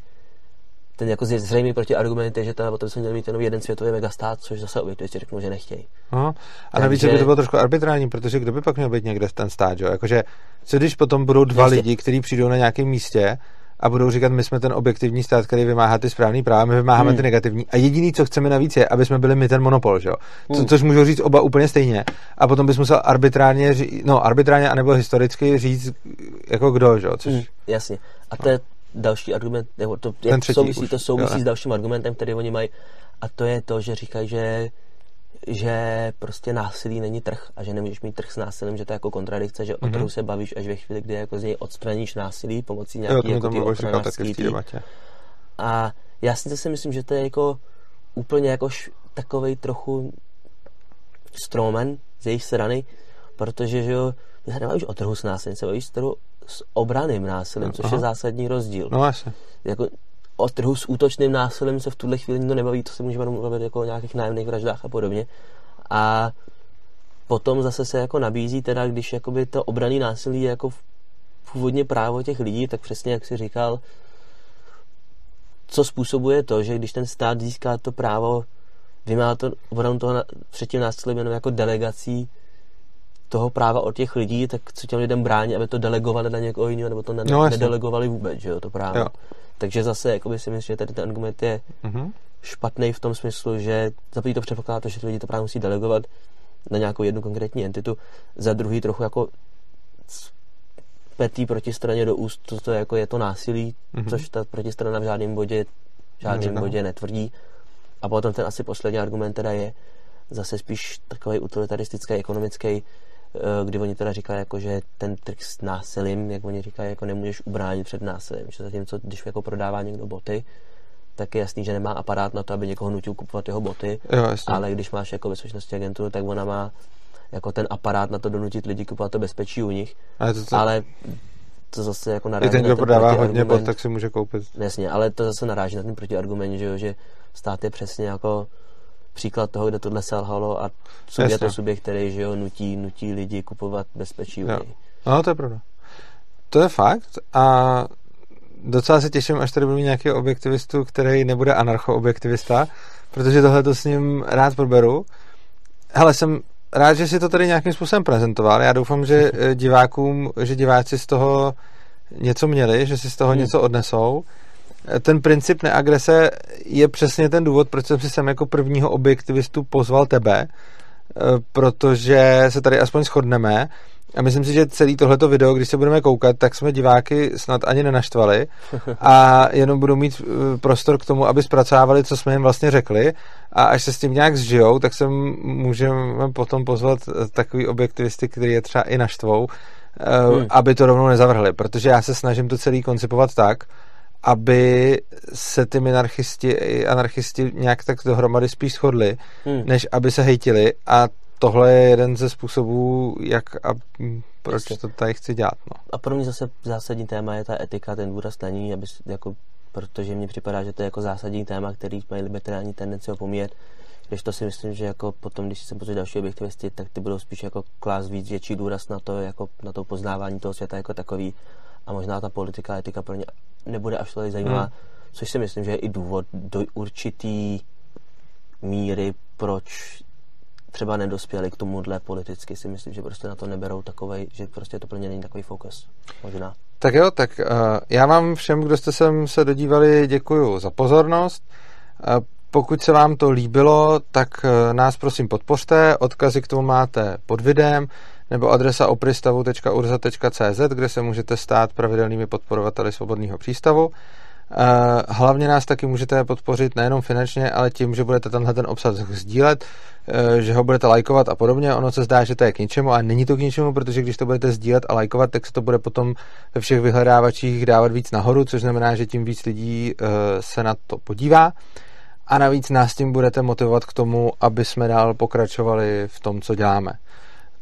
ten jako zřejmý protiargument je, že teda potom se měl mít jenom jeden světový megastát, což zase objektivně řeknou, že nechtějí. No, a navíc Takže... by to bylo trošku arbitrální, protože kdo by pak měl být někde v ten stát, jo? Jakože, co když potom budou dva Ještě... lidi, kteří přijdou na nějakém místě a budou říkat, my jsme ten objektivní stát, který vymáhá ty správný práva, my vymáháme hmm. ty negativní. A jediný, co chceme navíc, je, aby jsme byli my ten monopol, že jo? Co, hmm. což můžou říct oba úplně stejně. A potom bys musel arbitrárně, ří, no arbitrárně anebo historicky říct, jako kdo, že jo? Což... Hmm, jasně. A to je další argument, nebo to, ten souvisí, už, to souvisí jo, s dalším argumentem, který oni mají. A to je to, že říkají, že že prostě násilí není trh a že nemůžeš mít trh s násilím, že to je jako kontradikce, že mm-hmm. o trhu se bavíš až ve chvíli, kdy jako z něj odstraníš násilí pomocí nějaký jo, jako ty A já si zase myslím, že to je jako úplně jako takový trochu stromen z jejich strany, protože že jo, my se nebavíš o trhu s násilím, se bavíš trhu s obraným násilím, což Aha. je zásadní rozdíl. No. Jako o trhu s útočným násilím se v tuhle chvíli nikdo nebaví, to se můžeme mluvit jako o nějakých nájemných vraždách a podobně. A potom zase se jako nabízí teda, když jakoby to obraný násilí je jako původně právo těch lidí, tak přesně jak si říkal, co způsobuje to, že když ten stát získá to právo vymáhá to obranu toho třetím násilím jenom jako delegací toho práva od těch lidí, tak co těm lidem brání, aby to delegovali na někoho jiného, nebo to ne- no, nedelegovali vůbec, že jo, to právo. Jo. Takže zase, jakoby si myslím, že tady ten argument je mm-hmm. špatný v tom smyslu, že za to předpokládá to, že ty lidi to právě musí delegovat na nějakou jednu konkrétní entitu, za druhý trochu jako petý protistraně do úst, to, to jako je to násilí, mm-hmm. což ta protistrana v žádném bodě, v žádném bodě netvrdí. A potom ten asi poslední argument teda je zase spíš takový utilitaristický, ekonomický, kdy oni teda říkají, jako, že ten trh s násilím, jak oni říkají, jako nemůžeš ubránit před násilím. Že zatímco, když jako prodává někdo boty, tak je jasný, že nemá aparát na to, aby někoho nutil kupovat jeho boty, jo, ale když máš jako bezpečnostní agenturu, tak ona má jako ten aparát na to donutit lidi kupovat to bezpečí u nich. Ale to, to... ale to zase jako naráží I ten, kdo prodává hodně bot, tak si může koupit. Jasně, ale to zase naráží na ten protiargument, že, jo, že stát je přesně jako příklad toho, kde tohle selhalo a subjekt je to subjekt, který že jo, nutí, nutí lidi kupovat bezpečí jo. No, to je pravda. To je fakt a docela se těším, až tady budu mít nějaký objektivistu, který nebude anarcho-objektivista, protože tohle to s ním rád proberu. Hele, jsem rád, že si to tady nějakým způsobem prezentoval. Já doufám, že eh, divákům, že diváci z toho něco měli, že si z toho hmm. něco odnesou. Ten princip neagrese je přesně ten důvod, proč jsem si sem jako prvního objektivistu pozval tebe, eh, protože se tady aspoň shodneme. A myslím si, že celý tohleto video, když se budeme koukat, tak jsme diváky snad ani nenaštvali. A jenom budou mít eh, prostor k tomu, aby zpracovávali, co jsme jim vlastně řekli. A až se s tím nějak zžijou, tak se můžeme potom pozvat eh, takový objektivisty, který je třeba i naštvou, hmm. aby to rovnou nezavrhli, protože já se snažím to celý koncipovat tak, aby se ty minarchisti i anarchisti nějak tak dohromady spíš shodli, hmm. než aby se hejtili a tohle je jeden ze způsobů, jak a proč Jasně. to tady chci dělat. No. A pro mě zase zásadní téma je ta etika, ten důraz na ní, aby, jako, protože mně připadá, že to je jako zásadní téma, který mají liberální tendenci opomíjet. Když to si myslím, že jako potom, když se pozrie další objektivisti, tak ty budou spíš jako klás víc větší důraz na to, jako na to poznávání toho světa jako takový. A možná ta politika a etika pro ně nebude až tolik zajímavá, hmm. což si myslím, že je i důvod do určitý míry, proč třeba nedospěli k tomuhle politicky, si myslím, že prostě na to neberou takovej, že prostě to plně není takový fokus. Možná. Tak jo, tak uh, já vám všem, kdo jste sem se dodívali, děkuji za pozornost. Uh, pokud se vám to líbilo, tak uh, nás prosím podpořte. Odkazy k tomu máte pod videem nebo adresa opristavu.urza.cz, kde se můžete stát pravidelnými podporovateli svobodného přístavu. Eh, hlavně nás taky můžete podpořit nejenom finančně, ale tím, že budete tenhle ten obsah sdílet, eh, že ho budete lajkovat a podobně. Ono se zdá, že to je k ničemu a není to k ničemu, protože když to budete sdílet a lajkovat, tak se to bude potom ve všech vyhledávačích dávat víc nahoru, což znamená, že tím víc lidí eh, se na to podívá. A navíc nás tím budete motivovat k tomu, aby jsme dál pokračovali v tom, co děláme.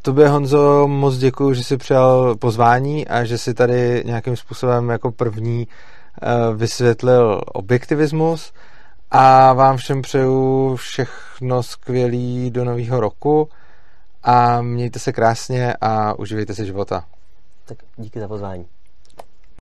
Tobě, Honzo, moc děkuji, že jsi přijal pozvání a že jsi tady nějakým způsobem jako první Eh, vysvětlil objektivismus a vám všem přeju všechno skvělý do nového roku a mějte se krásně a uživejte si života. Tak díky za pozvání.